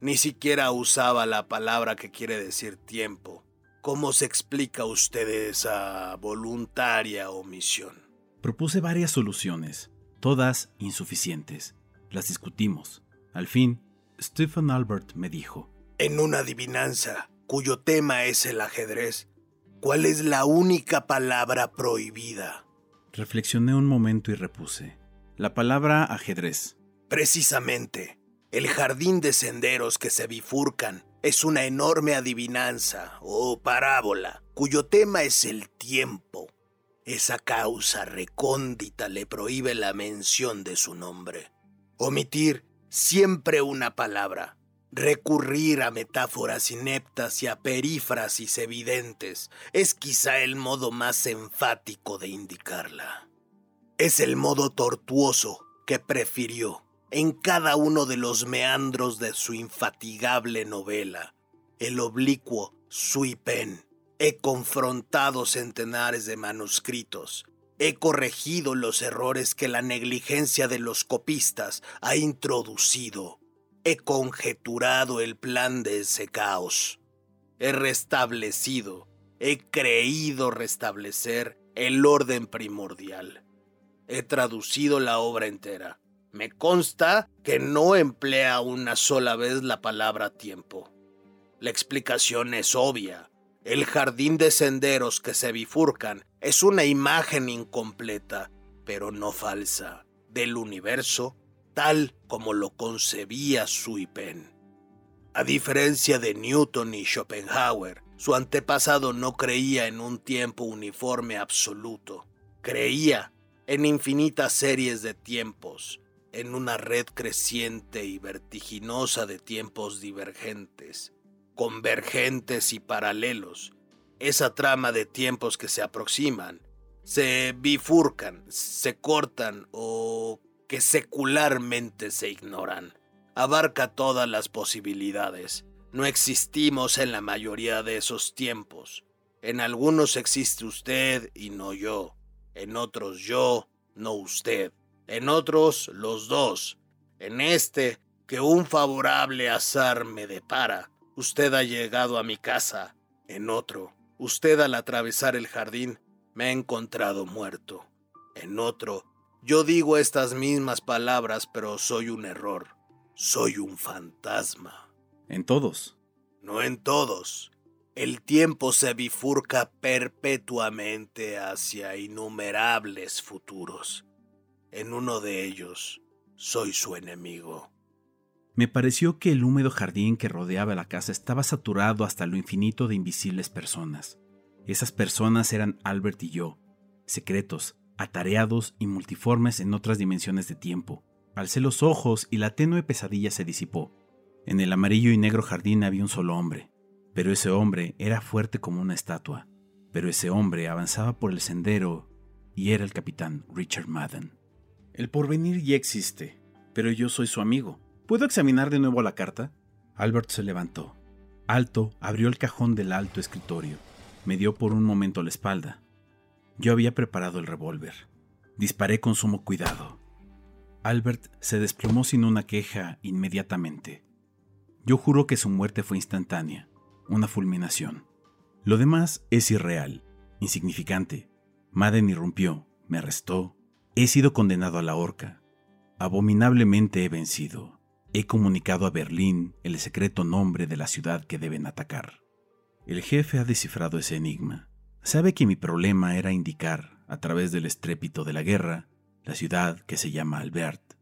Ni siquiera usaba la palabra que quiere decir tiempo. ¿Cómo se explica usted esa voluntaria omisión? Propuse varias soluciones, todas insuficientes. Las discutimos. Al fin, Stephen Albert me dijo, En una adivinanza, cuyo tema es el ajedrez, ¿cuál es la única palabra prohibida? Reflexioné un momento y repuse, la palabra ajedrez. Precisamente, el jardín de senderos que se bifurcan es una enorme adivinanza o parábola cuyo tema es el tiempo. Esa causa recóndita le prohíbe la mención de su nombre. Omitir siempre una palabra, recurrir a metáforas ineptas y a perífrasis evidentes es quizá el modo más enfático de indicarla. Es el modo tortuoso que prefirió en cada uno de los meandros de su infatigable novela, el oblicuo sui pen. He confrontado centenares de manuscritos, he corregido los errores que la negligencia de los copistas ha introducido, he conjeturado el plan de ese caos, he restablecido, he creído restablecer el orden primordial, he traducido la obra entera me consta que no emplea una sola vez la palabra tiempo. La explicación es obvia. El jardín de senderos que se bifurcan es una imagen incompleta, pero no falsa, del universo tal como lo concebía Pen. A diferencia de Newton y Schopenhauer, su antepasado no creía en un tiempo uniforme absoluto, creía en infinitas series de tiempos, en una red creciente y vertiginosa de tiempos divergentes, convergentes y paralelos, esa trama de tiempos que se aproximan, se bifurcan, se cortan o que secularmente se ignoran. Abarca todas las posibilidades. No existimos en la mayoría de esos tiempos. En algunos existe usted y no yo. En otros yo, no usted en otros los dos. En este, que un favorable azar me depara, usted ha llegado a mi casa. En otro, usted al atravesar el jardín me ha encontrado muerto. En otro, yo digo estas mismas palabras, pero soy un error. Soy un fantasma. En todos. No en todos. El tiempo se bifurca perpetuamente hacia innumerables futuros. En uno de ellos soy su enemigo. Me pareció que el húmedo jardín que rodeaba la casa estaba saturado hasta lo infinito de invisibles personas. Esas personas eran Albert y yo, secretos, atareados y multiformes en otras dimensiones de tiempo. Alcé los ojos y la tenue pesadilla se disipó. En el amarillo y negro jardín había un solo hombre, pero ese hombre era fuerte como una estatua. Pero ese hombre avanzaba por el sendero y era el capitán Richard Madden. El porvenir ya existe, pero yo soy su amigo. ¿Puedo examinar de nuevo la carta? Albert se levantó. Alto abrió el cajón del alto escritorio. Me dio por un momento la espalda. Yo había preparado el revólver. Disparé con sumo cuidado. Albert se desplomó sin una queja inmediatamente. Yo juro que su muerte fue instantánea, una fulminación. Lo demás es irreal, insignificante. Madden irrumpió, me arrestó, He sido condenado a la horca. Abominablemente he vencido. He comunicado a Berlín el secreto nombre de la ciudad que deben atacar. El jefe ha descifrado ese enigma. Sabe que mi problema era indicar, a través del estrépito de la guerra, la ciudad que se llama Albert,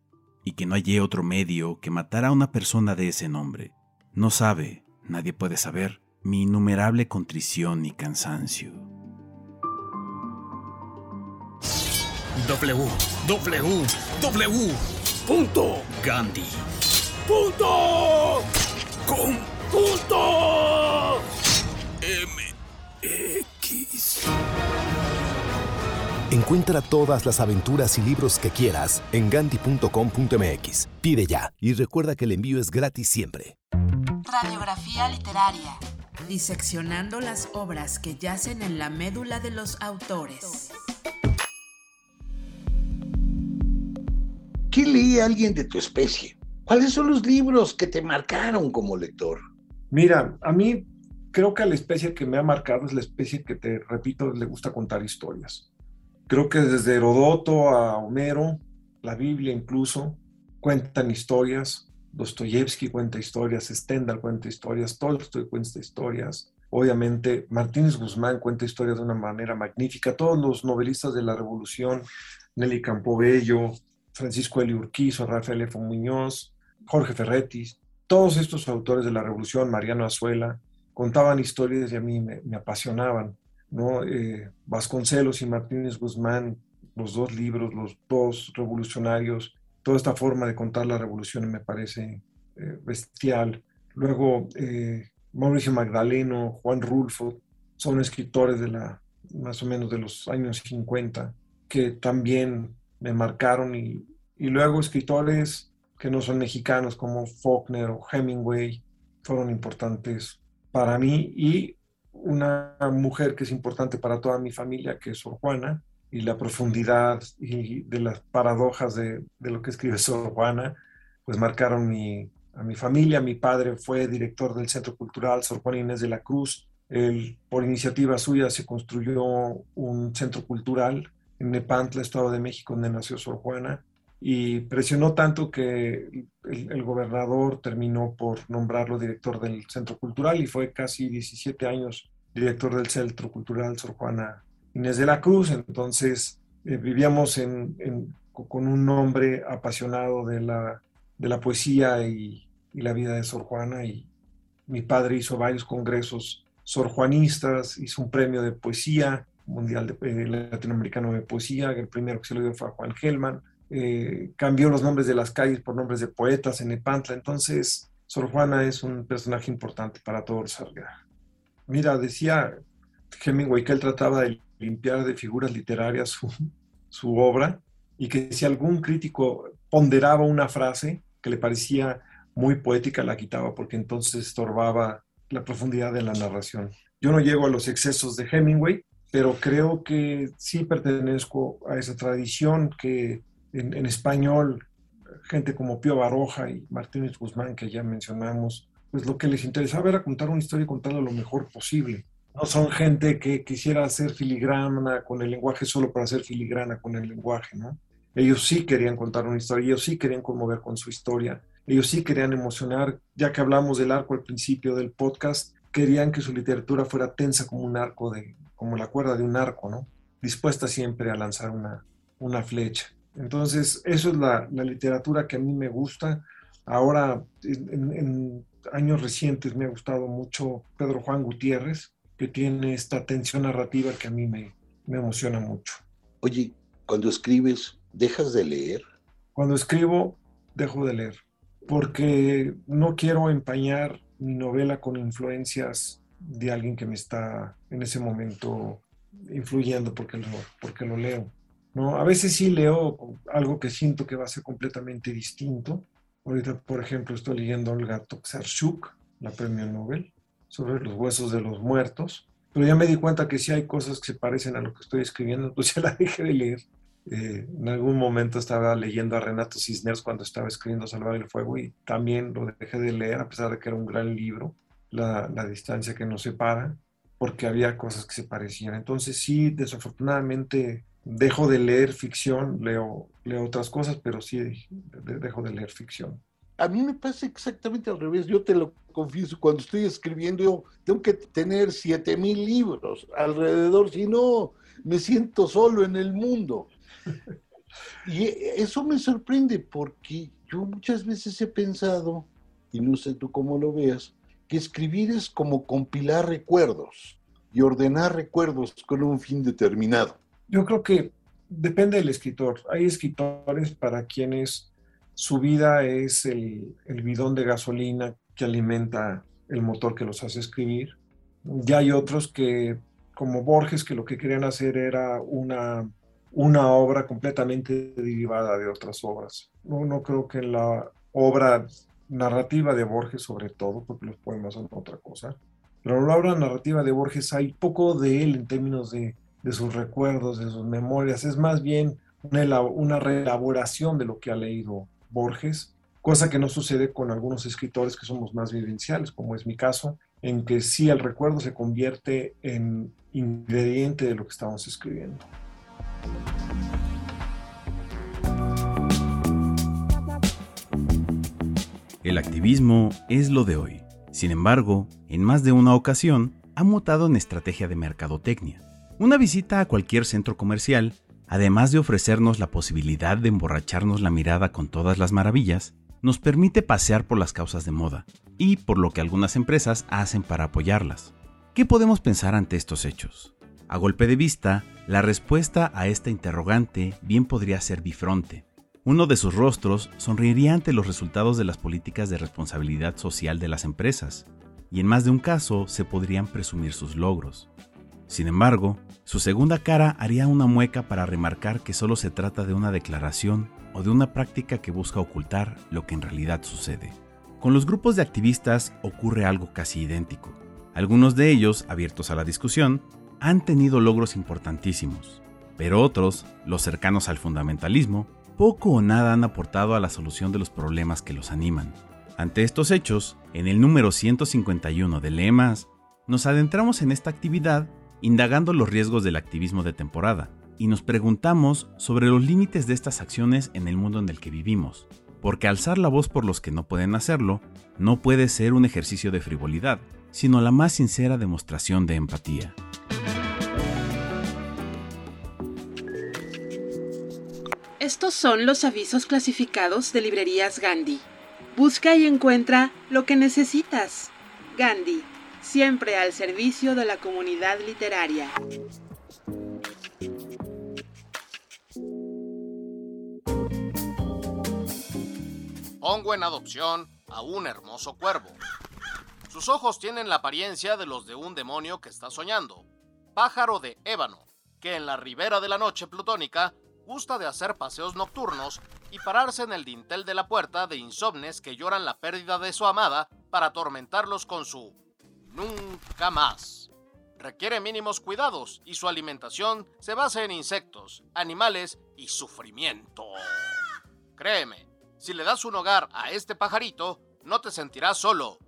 y que no hallé otro medio que matar a una persona de ese nombre. No sabe, nadie puede saber, mi innumerable contrición y cansancio. W. Punto. Gandhi. Punto. Encuentra todas las aventuras y libros que quieras en gandhi.com.mx. Pide ya y recuerda que el envío es gratis siempre. Radiografía literaria. Diseccionando las obras que yacen en la médula de los autores. ¿Qué lee alguien de tu especie? ¿Cuáles son los libros que te marcaron como lector? Mira, a mí creo que la especie que me ha marcado es la especie que, te repito, le gusta contar historias. Creo que desde Herodoto a Homero, la Biblia incluso, cuentan historias Dostoyevsky cuenta historias, Stendhal cuenta historias, Tolstoy cuenta historias. Obviamente, Martínez Guzmán cuenta historias de una manera magnífica. Todos los novelistas de la Revolución, Nelly Campobello, Francisco Eli Urquizo, Rafael F. Muñoz, Jorge Ferretti, todos estos autores de la Revolución, Mariano Azuela, contaban historias y a mí me, apasionaban. ¿no? Eh, Vasconcelos y Martínez Guzmán, los dos libros, los dos revolucionarios, toda esta forma de contar la revolución me parece eh, bestial. Luego, eh, Mauricio Magdaleno, Juan Rulfo, son escritores de la, más o menos de los años 50, que también me marcaron y, y luego escritores que no son mexicanos como Faulkner o Hemingway fueron importantes para mí y una mujer que es importante para toda mi familia, que es Sor Juana, y la profundidad y de las paradojas de, de lo que escribe Sor Juana, pues marcaron mi, a mi familia. Mi padre fue director del Centro Cultural Sor Juana Inés de la Cruz. Él, por iniciativa suya se construyó un centro cultural en Nepantla, Estado de México, donde nació Sor Juana, y presionó tanto que el, gobernador terminó por nombrarlo director del Centro Cultural y fue casi 17 años director del Centro Cultural Sor Juana Inés de la Cruz. Entonces eh, vivíamos con un hombre apasionado de la, de la poesía y, la vida de Sor Juana y mi padre hizo varios congresos sorjuanistas, hizo un premio de poesía mundial de, eh, latinoamericano de poesía, el primero que se lo dio fue a Juan Gelman, eh, cambió los nombres de las calles por nombres de poetas en Nepantla, entonces Sor Juana es un personaje importante para todo el Sargá. Mira, decía Hemingway que él trataba de limpiar de figuras literarias su, su obra y que si algún crítico ponderaba una frase que le parecía muy poética, la quitaba porque entonces estorbaba la profundidad de la narración. Yo no llego a los excesos de Hemingway, pero creo que sí pertenezco a esa tradición que en, en español, gente como Pío Baroja y Martínez Guzmán, que ya mencionamos, pues lo que les interesaba era contar una historia y contarla lo mejor posible no son gente que quisiera hacer filigrana con el lenguaje solo para hacer filigrana con el lenguaje, ¿no? Ellos sí querían contar una historia, ellos sí querían conmover con su historia, ellos sí querían emocionar, ya que hablamos del arco al principio del podcast, querían que su literatura fuera tensa como un arco de, como la cuerda de un arco, ¿no? Dispuesta siempre a lanzar una, una flecha. Entonces, eso es la, la literatura que a mí me gusta. Ahora, en, en años recientes me ha gustado mucho Pedro Juan Gutiérrez, que tiene esta tensión narrativa que a mí me, me emociona mucho. Oye, cuando escribes, ¿dejas de leer? Cuando escribo, dejo de leer, porque no quiero empañar mi novela con influencias de alguien que me está en ese momento influyendo porque lo, porque lo leo. ¿No? A veces sí leo algo que siento que va a ser completamente distinto. Ahorita, por ejemplo, estoy leyendo Olga Tokarczuk, la premio Nobel, sobre los huesos de los muertos, pero ya me di cuenta que sí hay cosas que se parecen a lo que estoy escribiendo, entonces ya la dejé de leer. Eh, en algún momento estaba leyendo a Renato Cisneros cuando estaba escribiendo Salvar el Fuego y también lo dejé de leer, a pesar de que era un gran libro, la, la distancia que nos separa, porque había cosas que se parecían. Entonces sí, desafortunadamente dejo de leer ficción, leo, leo otras cosas, pero sí dejo de leer ficción. A mí me pasa exactamente al revés. Yo te lo confieso, cuando estoy escribiendo, yo tengo que tener 7000 libros alrededor, si no, me siento solo en el mundo. Y eso me sorprende porque yo muchas veces he pensado, y no sé tú cómo lo veas, que escribir es como compilar recuerdos y ordenar recuerdos con un fin determinado. Yo creo que depende del escritor. Hay escritores para quienes su vida es el, bidón de gasolina que alimenta el motor que los hace escribir. Ya hay otros que, como Borges, que lo que querían hacer era una, una obra completamente derivada de otras obras. No, no creo que en la obra narrativa de Borges, sobre todo, porque los poemas son otra cosa, pero en la obra narrativa de Borges hay poco de él en términos de, de sus recuerdos, de sus memorias. Es más bien una, una reelaboración de lo que ha leído Borges, cosa que no sucede con algunos escritores que somos más vivenciales, como es mi caso, en que sí el recuerdo se convierte en ingrediente de lo que estamos escribiendo. El activismo es lo de hoy. Sin embargo, en más de una ocasión, ha mutado en estrategia de mercadotecnia. Una visita a cualquier centro comercial, además de ofrecernos la posibilidad de emborracharnos la mirada con todas las maravillas, nos permite pasear por las causas de moda y por lo que algunas empresas hacen para apoyarlas. ¿Qué podemos pensar ante estos hechos? A golpe de vista, la respuesta a esta interrogante bien podría ser bifronte. Uno de sus rostros sonreiría ante los resultados de las políticas de responsabilidad social de las empresas, y en más de un caso se podrían presumir sus logros. Sin embargo, su segunda cara haría una mueca para remarcar que solo se trata de una declaración o de una práctica que busca ocultar lo que en realidad sucede. Con los grupos de activistas ocurre algo casi idéntico. Algunos de ellos, abiertos a la discusión, han tenido logros importantísimos, pero otros, los cercanos al fundamentalismo, poco o nada han aportado a la solución de los problemas que los animan. Ante estos hechos, en el número 151 de Lemas, nos adentramos en esta actividad indagando los riesgos del activismo de temporada y nos preguntamos sobre los límites de estas acciones en el mundo en el que vivimos, porque alzar la voz por los que no pueden hacerlo no puede ser un ejercicio de frivolidad, sino la más sincera demostración de empatía. Estos son los avisos clasificados de librerías Gandhi. Busca y encuentra lo que necesitas. Gandhi, siempre al servicio de la comunidad literaria. Pongo en adopción a un hermoso cuervo. Sus ojos tienen la apariencia de los de un demonio que está soñando. Pájaro de ébano, que en la ribera de la noche plutónica gusta de hacer paseos nocturnos y pararse en el dintel de la puerta de insomnes que lloran la pérdida de su amada para atormentarlos con su nunca más. Requiere mínimos cuidados y su alimentación se basa en insectos, animales y sufrimiento. Créeme, si le das un hogar a este pajarito, no te sentirás solo.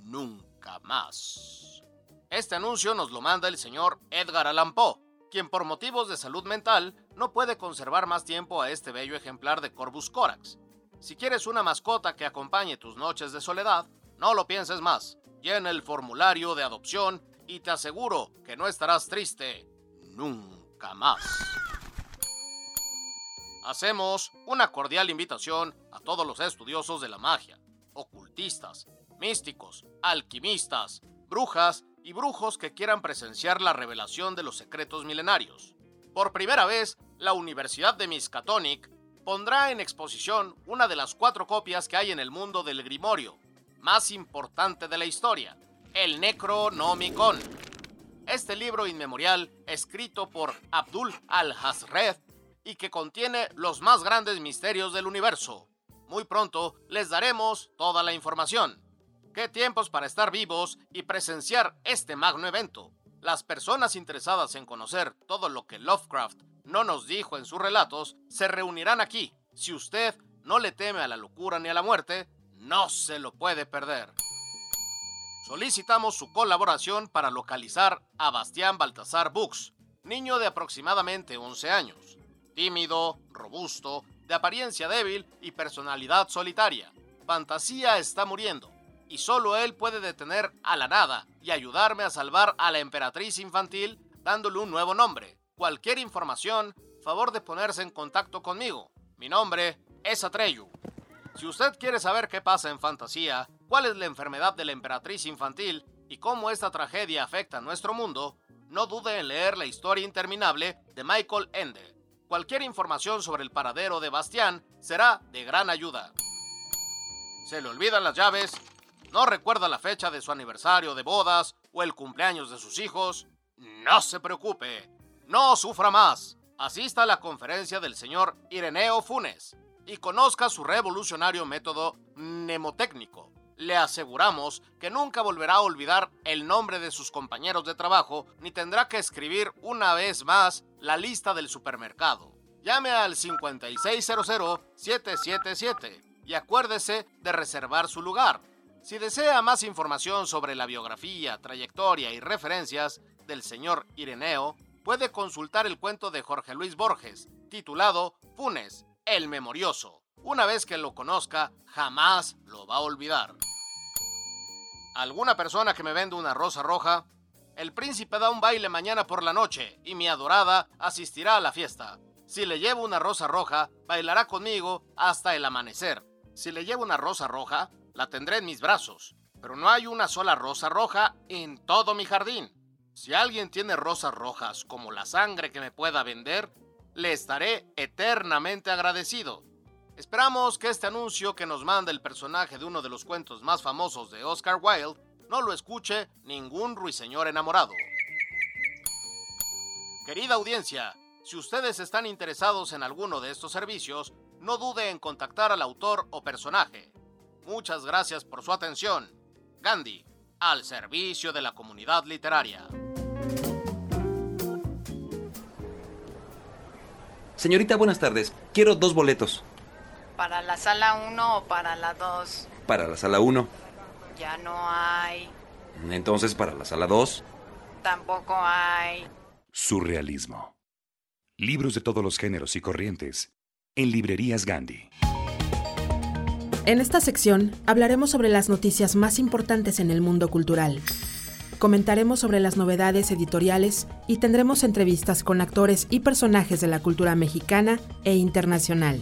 Nunca más. Este anuncio nos lo manda el señor Edgar Allan Poe, quien por motivos de salud mental no puede conservar más tiempo a este bello ejemplar de Corvus corax. Si quieres una mascota que acompañe tus noches de soledad, no lo pienses más. Llena el formulario de adopción y te aseguro que no estarás triste nunca más. Hacemos una cordial invitación a todos los estudiosos de la magia, ocultistas, místicos, alquimistas, brujas y brujos que quieran presenciar la revelación de los secretos milenarios. Por primera vez, la Universidad de Miskatonic pondrá en exposición una de las cuatro copias que hay en el mundo del Grimorio, más importante de la historia, el Necronomicon. Este libro inmemorial, escrito por Abdul al-Hazred y que contiene los más grandes misterios del universo. Muy pronto les daremos toda la información. Qué tiempos para estar vivos y presenciar este magno evento. Las personas interesadas en conocer todo lo que Lovecraft no nos dijo en sus relatos se reunirán aquí. Si usted no le teme a la locura ni a la muerte, no se lo puede perder. Solicitamos su colaboración para localizar a Bastián Baltasar Books, niño de aproximadamente 11 años, tímido, robusto, de apariencia débil y personalidad solitaria. Fantasía está muriendo y solo él puede detener a la nada y ayudarme a salvar a la emperatriz infantil dándole un nuevo nombre. Cualquier información, favor de ponerse en contacto conmigo. Mi nombre es Atreyu. Si usted quiere saber qué pasa en fantasía, cuál es la enfermedad de la emperatriz infantil y cómo esta tragedia afecta a nuestro mundo, no dude en leer la historia interminable de Michael Ende. Cualquier información sobre el paradero de Bastián será de gran ayuda. ¿Se le olvidan las llaves? ¿No recuerda la fecha de su aniversario de bodas o el cumpleaños de sus hijos? No se preocupe, no sufra más. Asista a la conferencia del señor Ireneo Funes y conozca su revolucionario método mnemotécnico. Le aseguramos que nunca volverá a olvidar el nombre de sus compañeros de trabajo ni tendrá que escribir una vez más la lista del supermercado. Llame al 5600-777 y acuérdese de reservar su lugar. Si desea más información sobre la biografía, trayectoria y referencias del señor Ireneo, puede consultar el cuento de Jorge Luis Borges, titulado Funes, el Memorioso. Una vez que lo conozca, jamás lo va a olvidar. ¿Alguna persona que me vende una rosa roja? El príncipe da un baile mañana por la noche y mi adorada asistirá a la fiesta. Si le llevo una rosa roja, bailará conmigo hasta el amanecer. Si le llevo una rosa roja, la tendré en mis brazos. Pero no hay una sola rosa roja en todo mi jardín. Si alguien tiene rosas rojas como la sangre que me pueda vender, le estaré eternamente agradecido. Esperamos que este anuncio que nos manda el personaje de uno de los cuentos más famosos de Oscar Wilde no lo escuche ningún ruiseñor enamorado. Querida audiencia, si ustedes están interesados en alguno de estos servicios, no dude en contactar al autor o personaje. Muchas gracias por su atención. Gandhi, al servicio de la comunidad literaria. Señorita, buenas tardes. Quiero dos boletos. ¿Para la sala 1 o para la 2? Para la sala 1. Ya no hay. Entonces, para la sala 2. Tampoco hay. Surrealismo. Libros de todos los géneros y corrientes. En librerías Gandhi. En esta sección hablaremos sobre las noticias más importantes en el mundo cultural. Comentaremos sobre las novedades editoriales y tendremos entrevistas con actores y personajes de la cultura mexicana e internacional.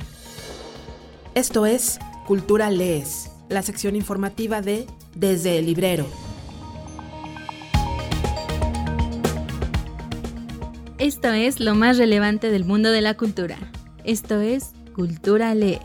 Esto es Cultura Lees, la sección informativa de Desde el Librero. Esto es lo más relevante del mundo de la cultura. Esto es Cultura Lees.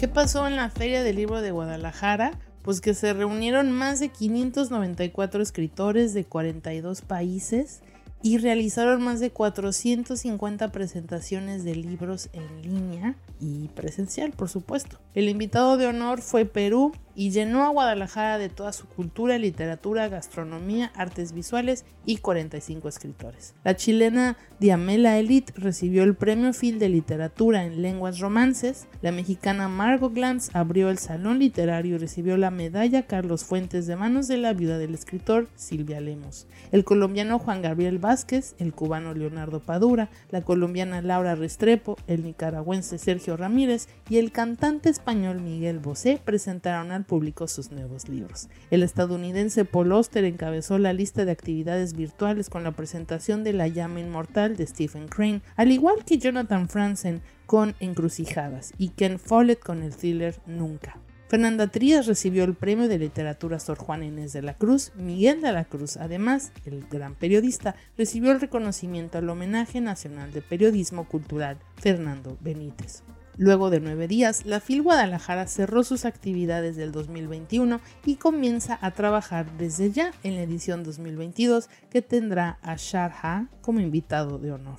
¿Qué pasó en la Feria del Libro de Guadalajara? Pues que se reunieron más de 594 escritores de 42 países y realizaron más de 450 presentaciones de libros en línea y presencial, por supuesto. El invitado de honor fue Perú y llenó a Guadalajara de toda su cultura, literatura, gastronomía, artes visuales y 45 escritores. La chilena Diamela Elite recibió el premio Phil de literatura en lenguas romances, la mexicana Margot Glantz abrió el salón literario y recibió la medalla Carlos Fuentes de manos de la viuda del escritor Silvia Lemos. El colombiano Juan Gabriel Vázquez, el cubano Leonardo Padura, la colombiana Laura Restrepo, el nicaragüense Sergio Ramírez y el cantante español Miguel Bosé presentaron al público sus nuevos libros. El estadounidense Paul Oster encabezó la lista de actividades virtuales con la presentación de La llama inmortal de Stephen Crane, al igual que Jonathan Franzen con Encrucijadas y Ken Follett con el thriller Nunca. Fernanda Trías recibió el premio de literatura Sor Juan Inés de la Cruz. Miguel de la Cruz, además, el gran periodista, recibió el reconocimiento al homenaje nacional de periodismo cultural Fernando Benítez. Luego de nueve días, la FIL Guadalajara cerró sus actividades del 2021 y comienza a trabajar desde ya en la edición 2022 que tendrá a Sharha como invitado de honor.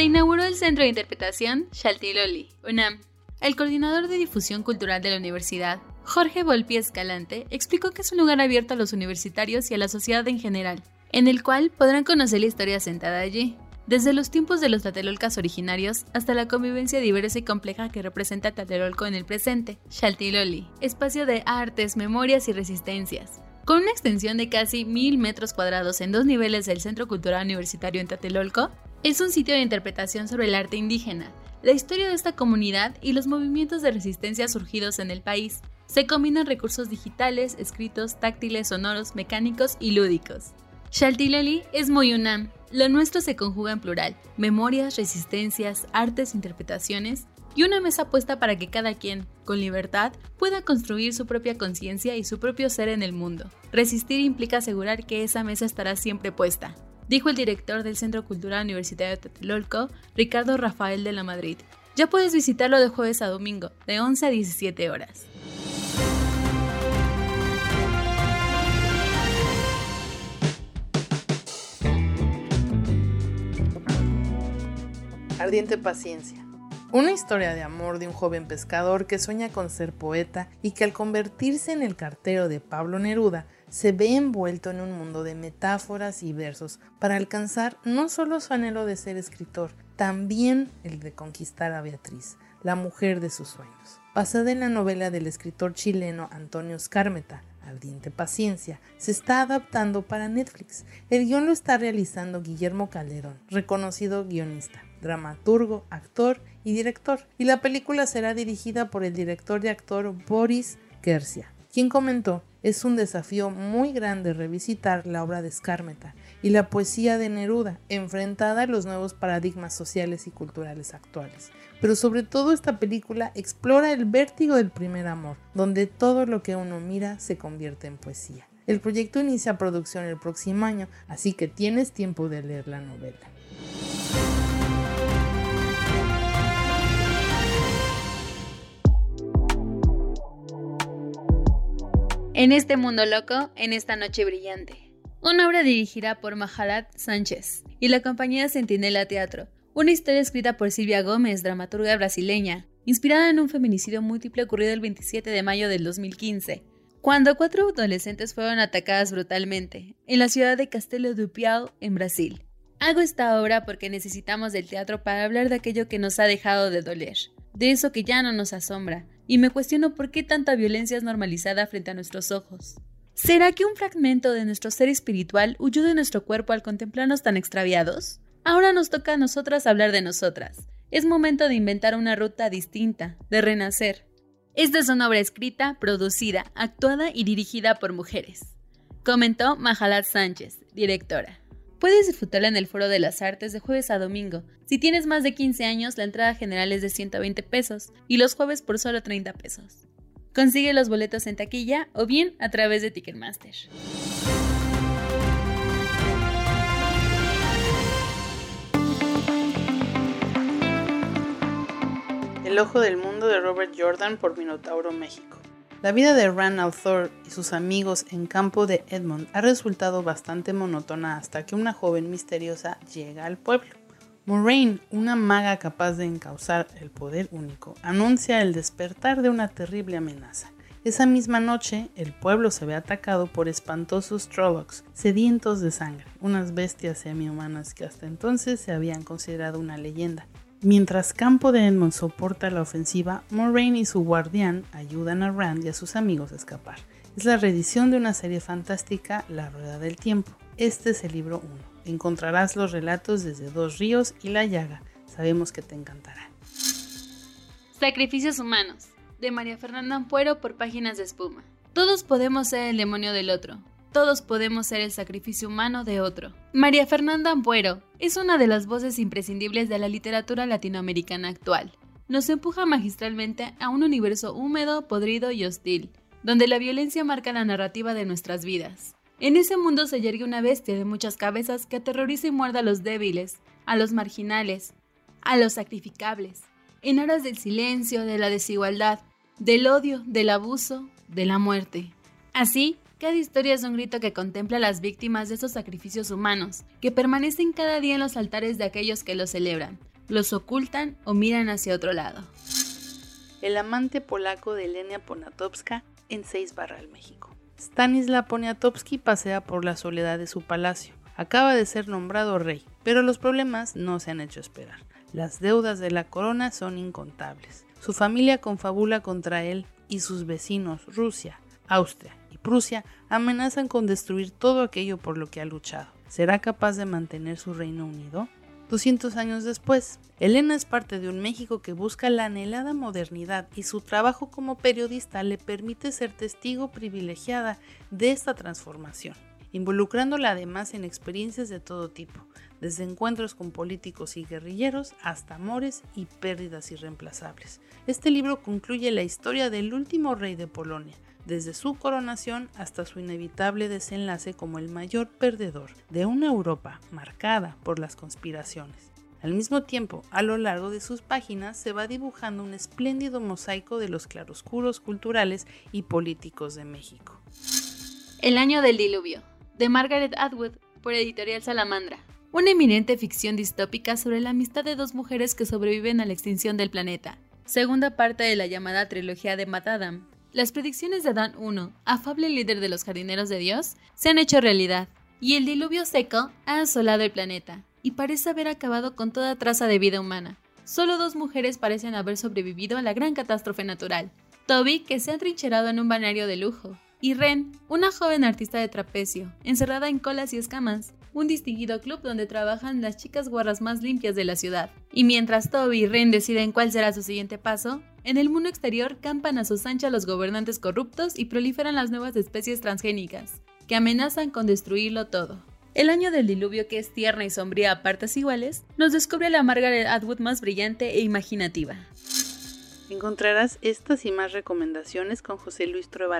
Se inauguró el Centro de Interpretación Shaltiloli, UNAM. El coordinador de difusión cultural de la universidad, Jorge Volpi Escalante, explicó que es un lugar abierto a los universitarios y a la sociedad en general, en el cual podrán conocer la historia sentada allí, desde los tiempos de los Tlatelolcas originarios hasta la convivencia diversa y compleja que representa Tlatelolco en el presente, Xaltiloli, espacio de artes, memorias y resistencias. Con una extensión de casi mil metros cuadrados en dos niveles del Centro Cultural Universitario en Tlatelolco, es un sitio de interpretación sobre el arte indígena, la historia de esta comunidad y los movimientos de resistencia surgidos en el país. Se combinan recursos digitales, escritos, táctiles, sonoros, mecánicos y lúdicos. Xaltiloli es muy UNAM. Lo nuestro se conjuga en plural: memorias, resistencias, artes, interpretaciones y una mesa puesta para que cada quien, con libertad, pueda construir su propia conciencia y su propio ser en el mundo. Resistir implica asegurar que esa mesa estará siempre puesta, dijo el director del Centro Cultural Universitario de Tlatelolco, Ricardo Rafael de la Madrid. Ya puedes visitarlo de jueves a domingo, de 11 a 17 horas. Ardiente paciencia. Una historia de amor de un joven pescador que sueña con ser poeta y que al convertirse en el cartero de Pablo Neruda se ve envuelto en un mundo de metáforas y versos para alcanzar no solo su anhelo de ser escritor, también el de conquistar a Beatriz, la mujer de sus sueños. Basada en la novela del escritor chileno Antonio Scármeta, Ardiente Paciencia, se está adaptando para Netflix. El guion lo está realizando Guillermo Calderón, reconocido guionista, dramaturgo, actor y director, y la película será dirigida por el director y actor Boris Kersia, quien comentó es un desafío muy grande revisitar la obra de Scármeta y la poesía de Neruda, enfrentada a los nuevos paradigmas sociales y culturales actuales. Pero sobre todo esta película explora el vértigo del primer amor, donde todo lo que uno mira se convierte en poesía. El proyecto inicia producción el próximo año, así que tienes tiempo de leer la novela. En este mundo loco, en esta noche brillante. Una obra dirigida por Mahalat Sánchez y la compañía Centinela Teatro. Una historia escrita por Silvia Gómez, dramaturga brasileña, inspirada en un feminicidio múltiple ocurrido el 27 de mayo del 2015, cuando cuatro adolescentes fueron atacadas brutalmente en la ciudad de Castelo do Piau, en Brasil. Hago esta obra porque necesitamos del teatro para hablar de aquello que nos ha dejado de doler, de eso que ya no nos asombra, y me cuestiono por qué tanta violencia es normalizada frente a nuestros ojos. ¿Será que un fragmento de nuestro ser espiritual huyó de nuestro cuerpo al contemplarnos tan extraviados? Ahora nos toca a nosotras hablar de nosotras. Es momento de inventar una ruta distinta, de renacer. Esta es una obra escrita, producida, actuada y dirigida por mujeres. Comentó Mahalat Sánchez, directora. Puedes disfrutarla en el Foro de las Artes de jueves a domingo. Si tienes más de 15 años, la entrada general es de 120 pesos y los jueves por solo 30 pesos. Consigue los boletos en taquilla o bien a través de Ticketmaster. El ojo del mundo de Robert Jordan por Minotauro México. La vida de Ranald Thor y sus amigos en campo de Edmond ha resultado bastante monótona hasta que una joven misteriosa llega al pueblo. Moraine, una maga capaz de encauzar el poder único, anuncia el despertar de una terrible amenaza. Esa misma noche, el pueblo se ve atacado por espantosos Trollocs, sedientos de sangre, unas bestias semi-humanas que hasta entonces se habían considerado una leyenda. Mientras Campo de Edmond soporta la ofensiva, Moraine y su guardián ayudan a Rand y a sus amigos a escapar. Es la reedición de una serie fantástica, La Rueda del Tiempo. Este es el libro 1. Encontrarás los relatos desde Dos Ríos y La Llaga. Sabemos que te encantará. Sacrificios humanos, de María Fernanda Ampuero por Páginas de Espuma. Todos podemos ser el demonio del otro, todos podemos ser el sacrificio humano de otro. María Fernanda Ampuero es una de las voces imprescindibles de la literatura latinoamericana actual. Nos empuja magistralmente a un universo húmedo, podrido y hostil, donde la violencia marca la narrativa de nuestras vidas. En ese mundo se yergue una bestia de muchas cabezas que aterroriza y muerde a los débiles, a los marginales, a los sacrificables, en aras del silencio, de la desigualdad, del odio, del abuso, de la muerte. Así, cada historia es un grito que contempla a las víctimas de esos sacrificios humanos, que permanecen cada día en los altares de aquellos que los celebran, los ocultan o miran hacia otro lado. El amante polaco de Elenia Poniatowska en Seis Barral, México. Stanislaw Poniatowski pasea por la soledad de su palacio. Acaba de ser nombrado rey, pero los problemas no se han hecho esperar. Las deudas de la corona son incontables. Su familia confabula contra él y sus vecinos, Rusia, Austria y Prusia, amenazan con destruir todo aquello por lo que ha luchado. ¿Será capaz de mantener su reino unido? 200 años después, Elena es parte de un México que busca la anhelada modernidad y su trabajo como periodista le permite ser testigo privilegiada de esta transformación, involucrándola además en experiencias de todo tipo, desde encuentros con políticos y guerrilleros hasta amores y pérdidas irreemplazables. Este libro concluye la historia del último rey de Polonia, desde su coronación hasta su inevitable desenlace como el mayor perdedor de una Europa marcada por las conspiraciones. Al mismo tiempo, a lo largo de sus páginas se va dibujando un espléndido mosaico de los claroscuros culturales y políticos de México. El año del diluvio, de Margaret Atwood, por Editorial Salamandra. Una eminente ficción distópica sobre la amistad de dos mujeres que sobreviven a la extinción del planeta. Segunda parte de la llamada trilogía de Matt Adam, las predicciones de Dan I, afable líder de los jardineros de Dios, se han hecho realidad, y el diluvio seco ha asolado el planeta. y parece haber acabado con toda traza de vida humana. Solo dos mujeres parecen haber sobrevivido a la gran catástrofe natural. Toby, que se ha trincherado en un balneario de lujo, y Ren, una joven artista de trapecio, encerrada en colas y escamas, un distinguido club donde trabajan las chicas guarras más limpias de la ciudad. Y mientras Toby y Ren deciden cuál será su siguiente paso, en el mundo exterior campan a sus anchas los gobernantes corruptos y proliferan las nuevas especies transgénicas, que amenazan con destruirlo todo. El año del diluvio, que es tierna y sombría a partes iguales, nos descubre la Margaret Atwood más brillante e imaginativa. Encontrarás estas y más recomendaciones con José Luis Trueba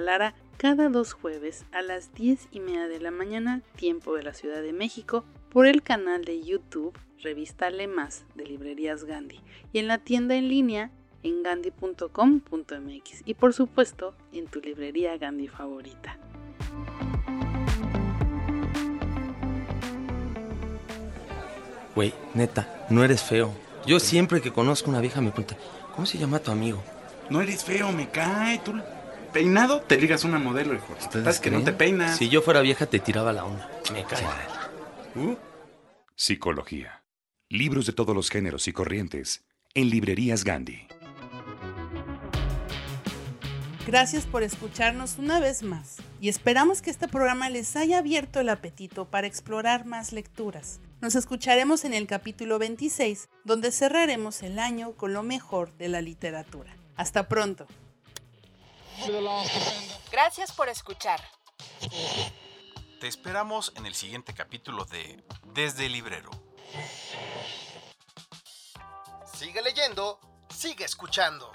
cada dos jueves a las 10 y media de la mañana, tiempo de la Ciudad de México, por el canal de YouTube Revista Le Más de Librerías Gandhi y en la tienda en línea en gandhi.com.mx y por supuesto en tu librería Gandhi favorita. Güey, neta, no eres feo. Yo siempre que conozco una vieja me pregunta, ¿Cómo se llama tu amigo? No eres feo, me cae. Tú peinado te ligas una modelo, hijo. ¿Estás que no te peinas? Si yo fuera vieja te tiraba la onda. Me cae. Uh. Psicología. Libros de todos los géneros y corrientes en librerías Gandhi. Gracias por escucharnos una vez más y esperamos que este programa les haya abierto el apetito para explorar más lecturas. Nos escucharemos en el capítulo 26, donde cerraremos el año con lo mejor de la literatura. Hasta pronto. Gracias por escuchar. Te esperamos en el siguiente capítulo de Desde el Librero. Sigue leyendo, sigue escuchando.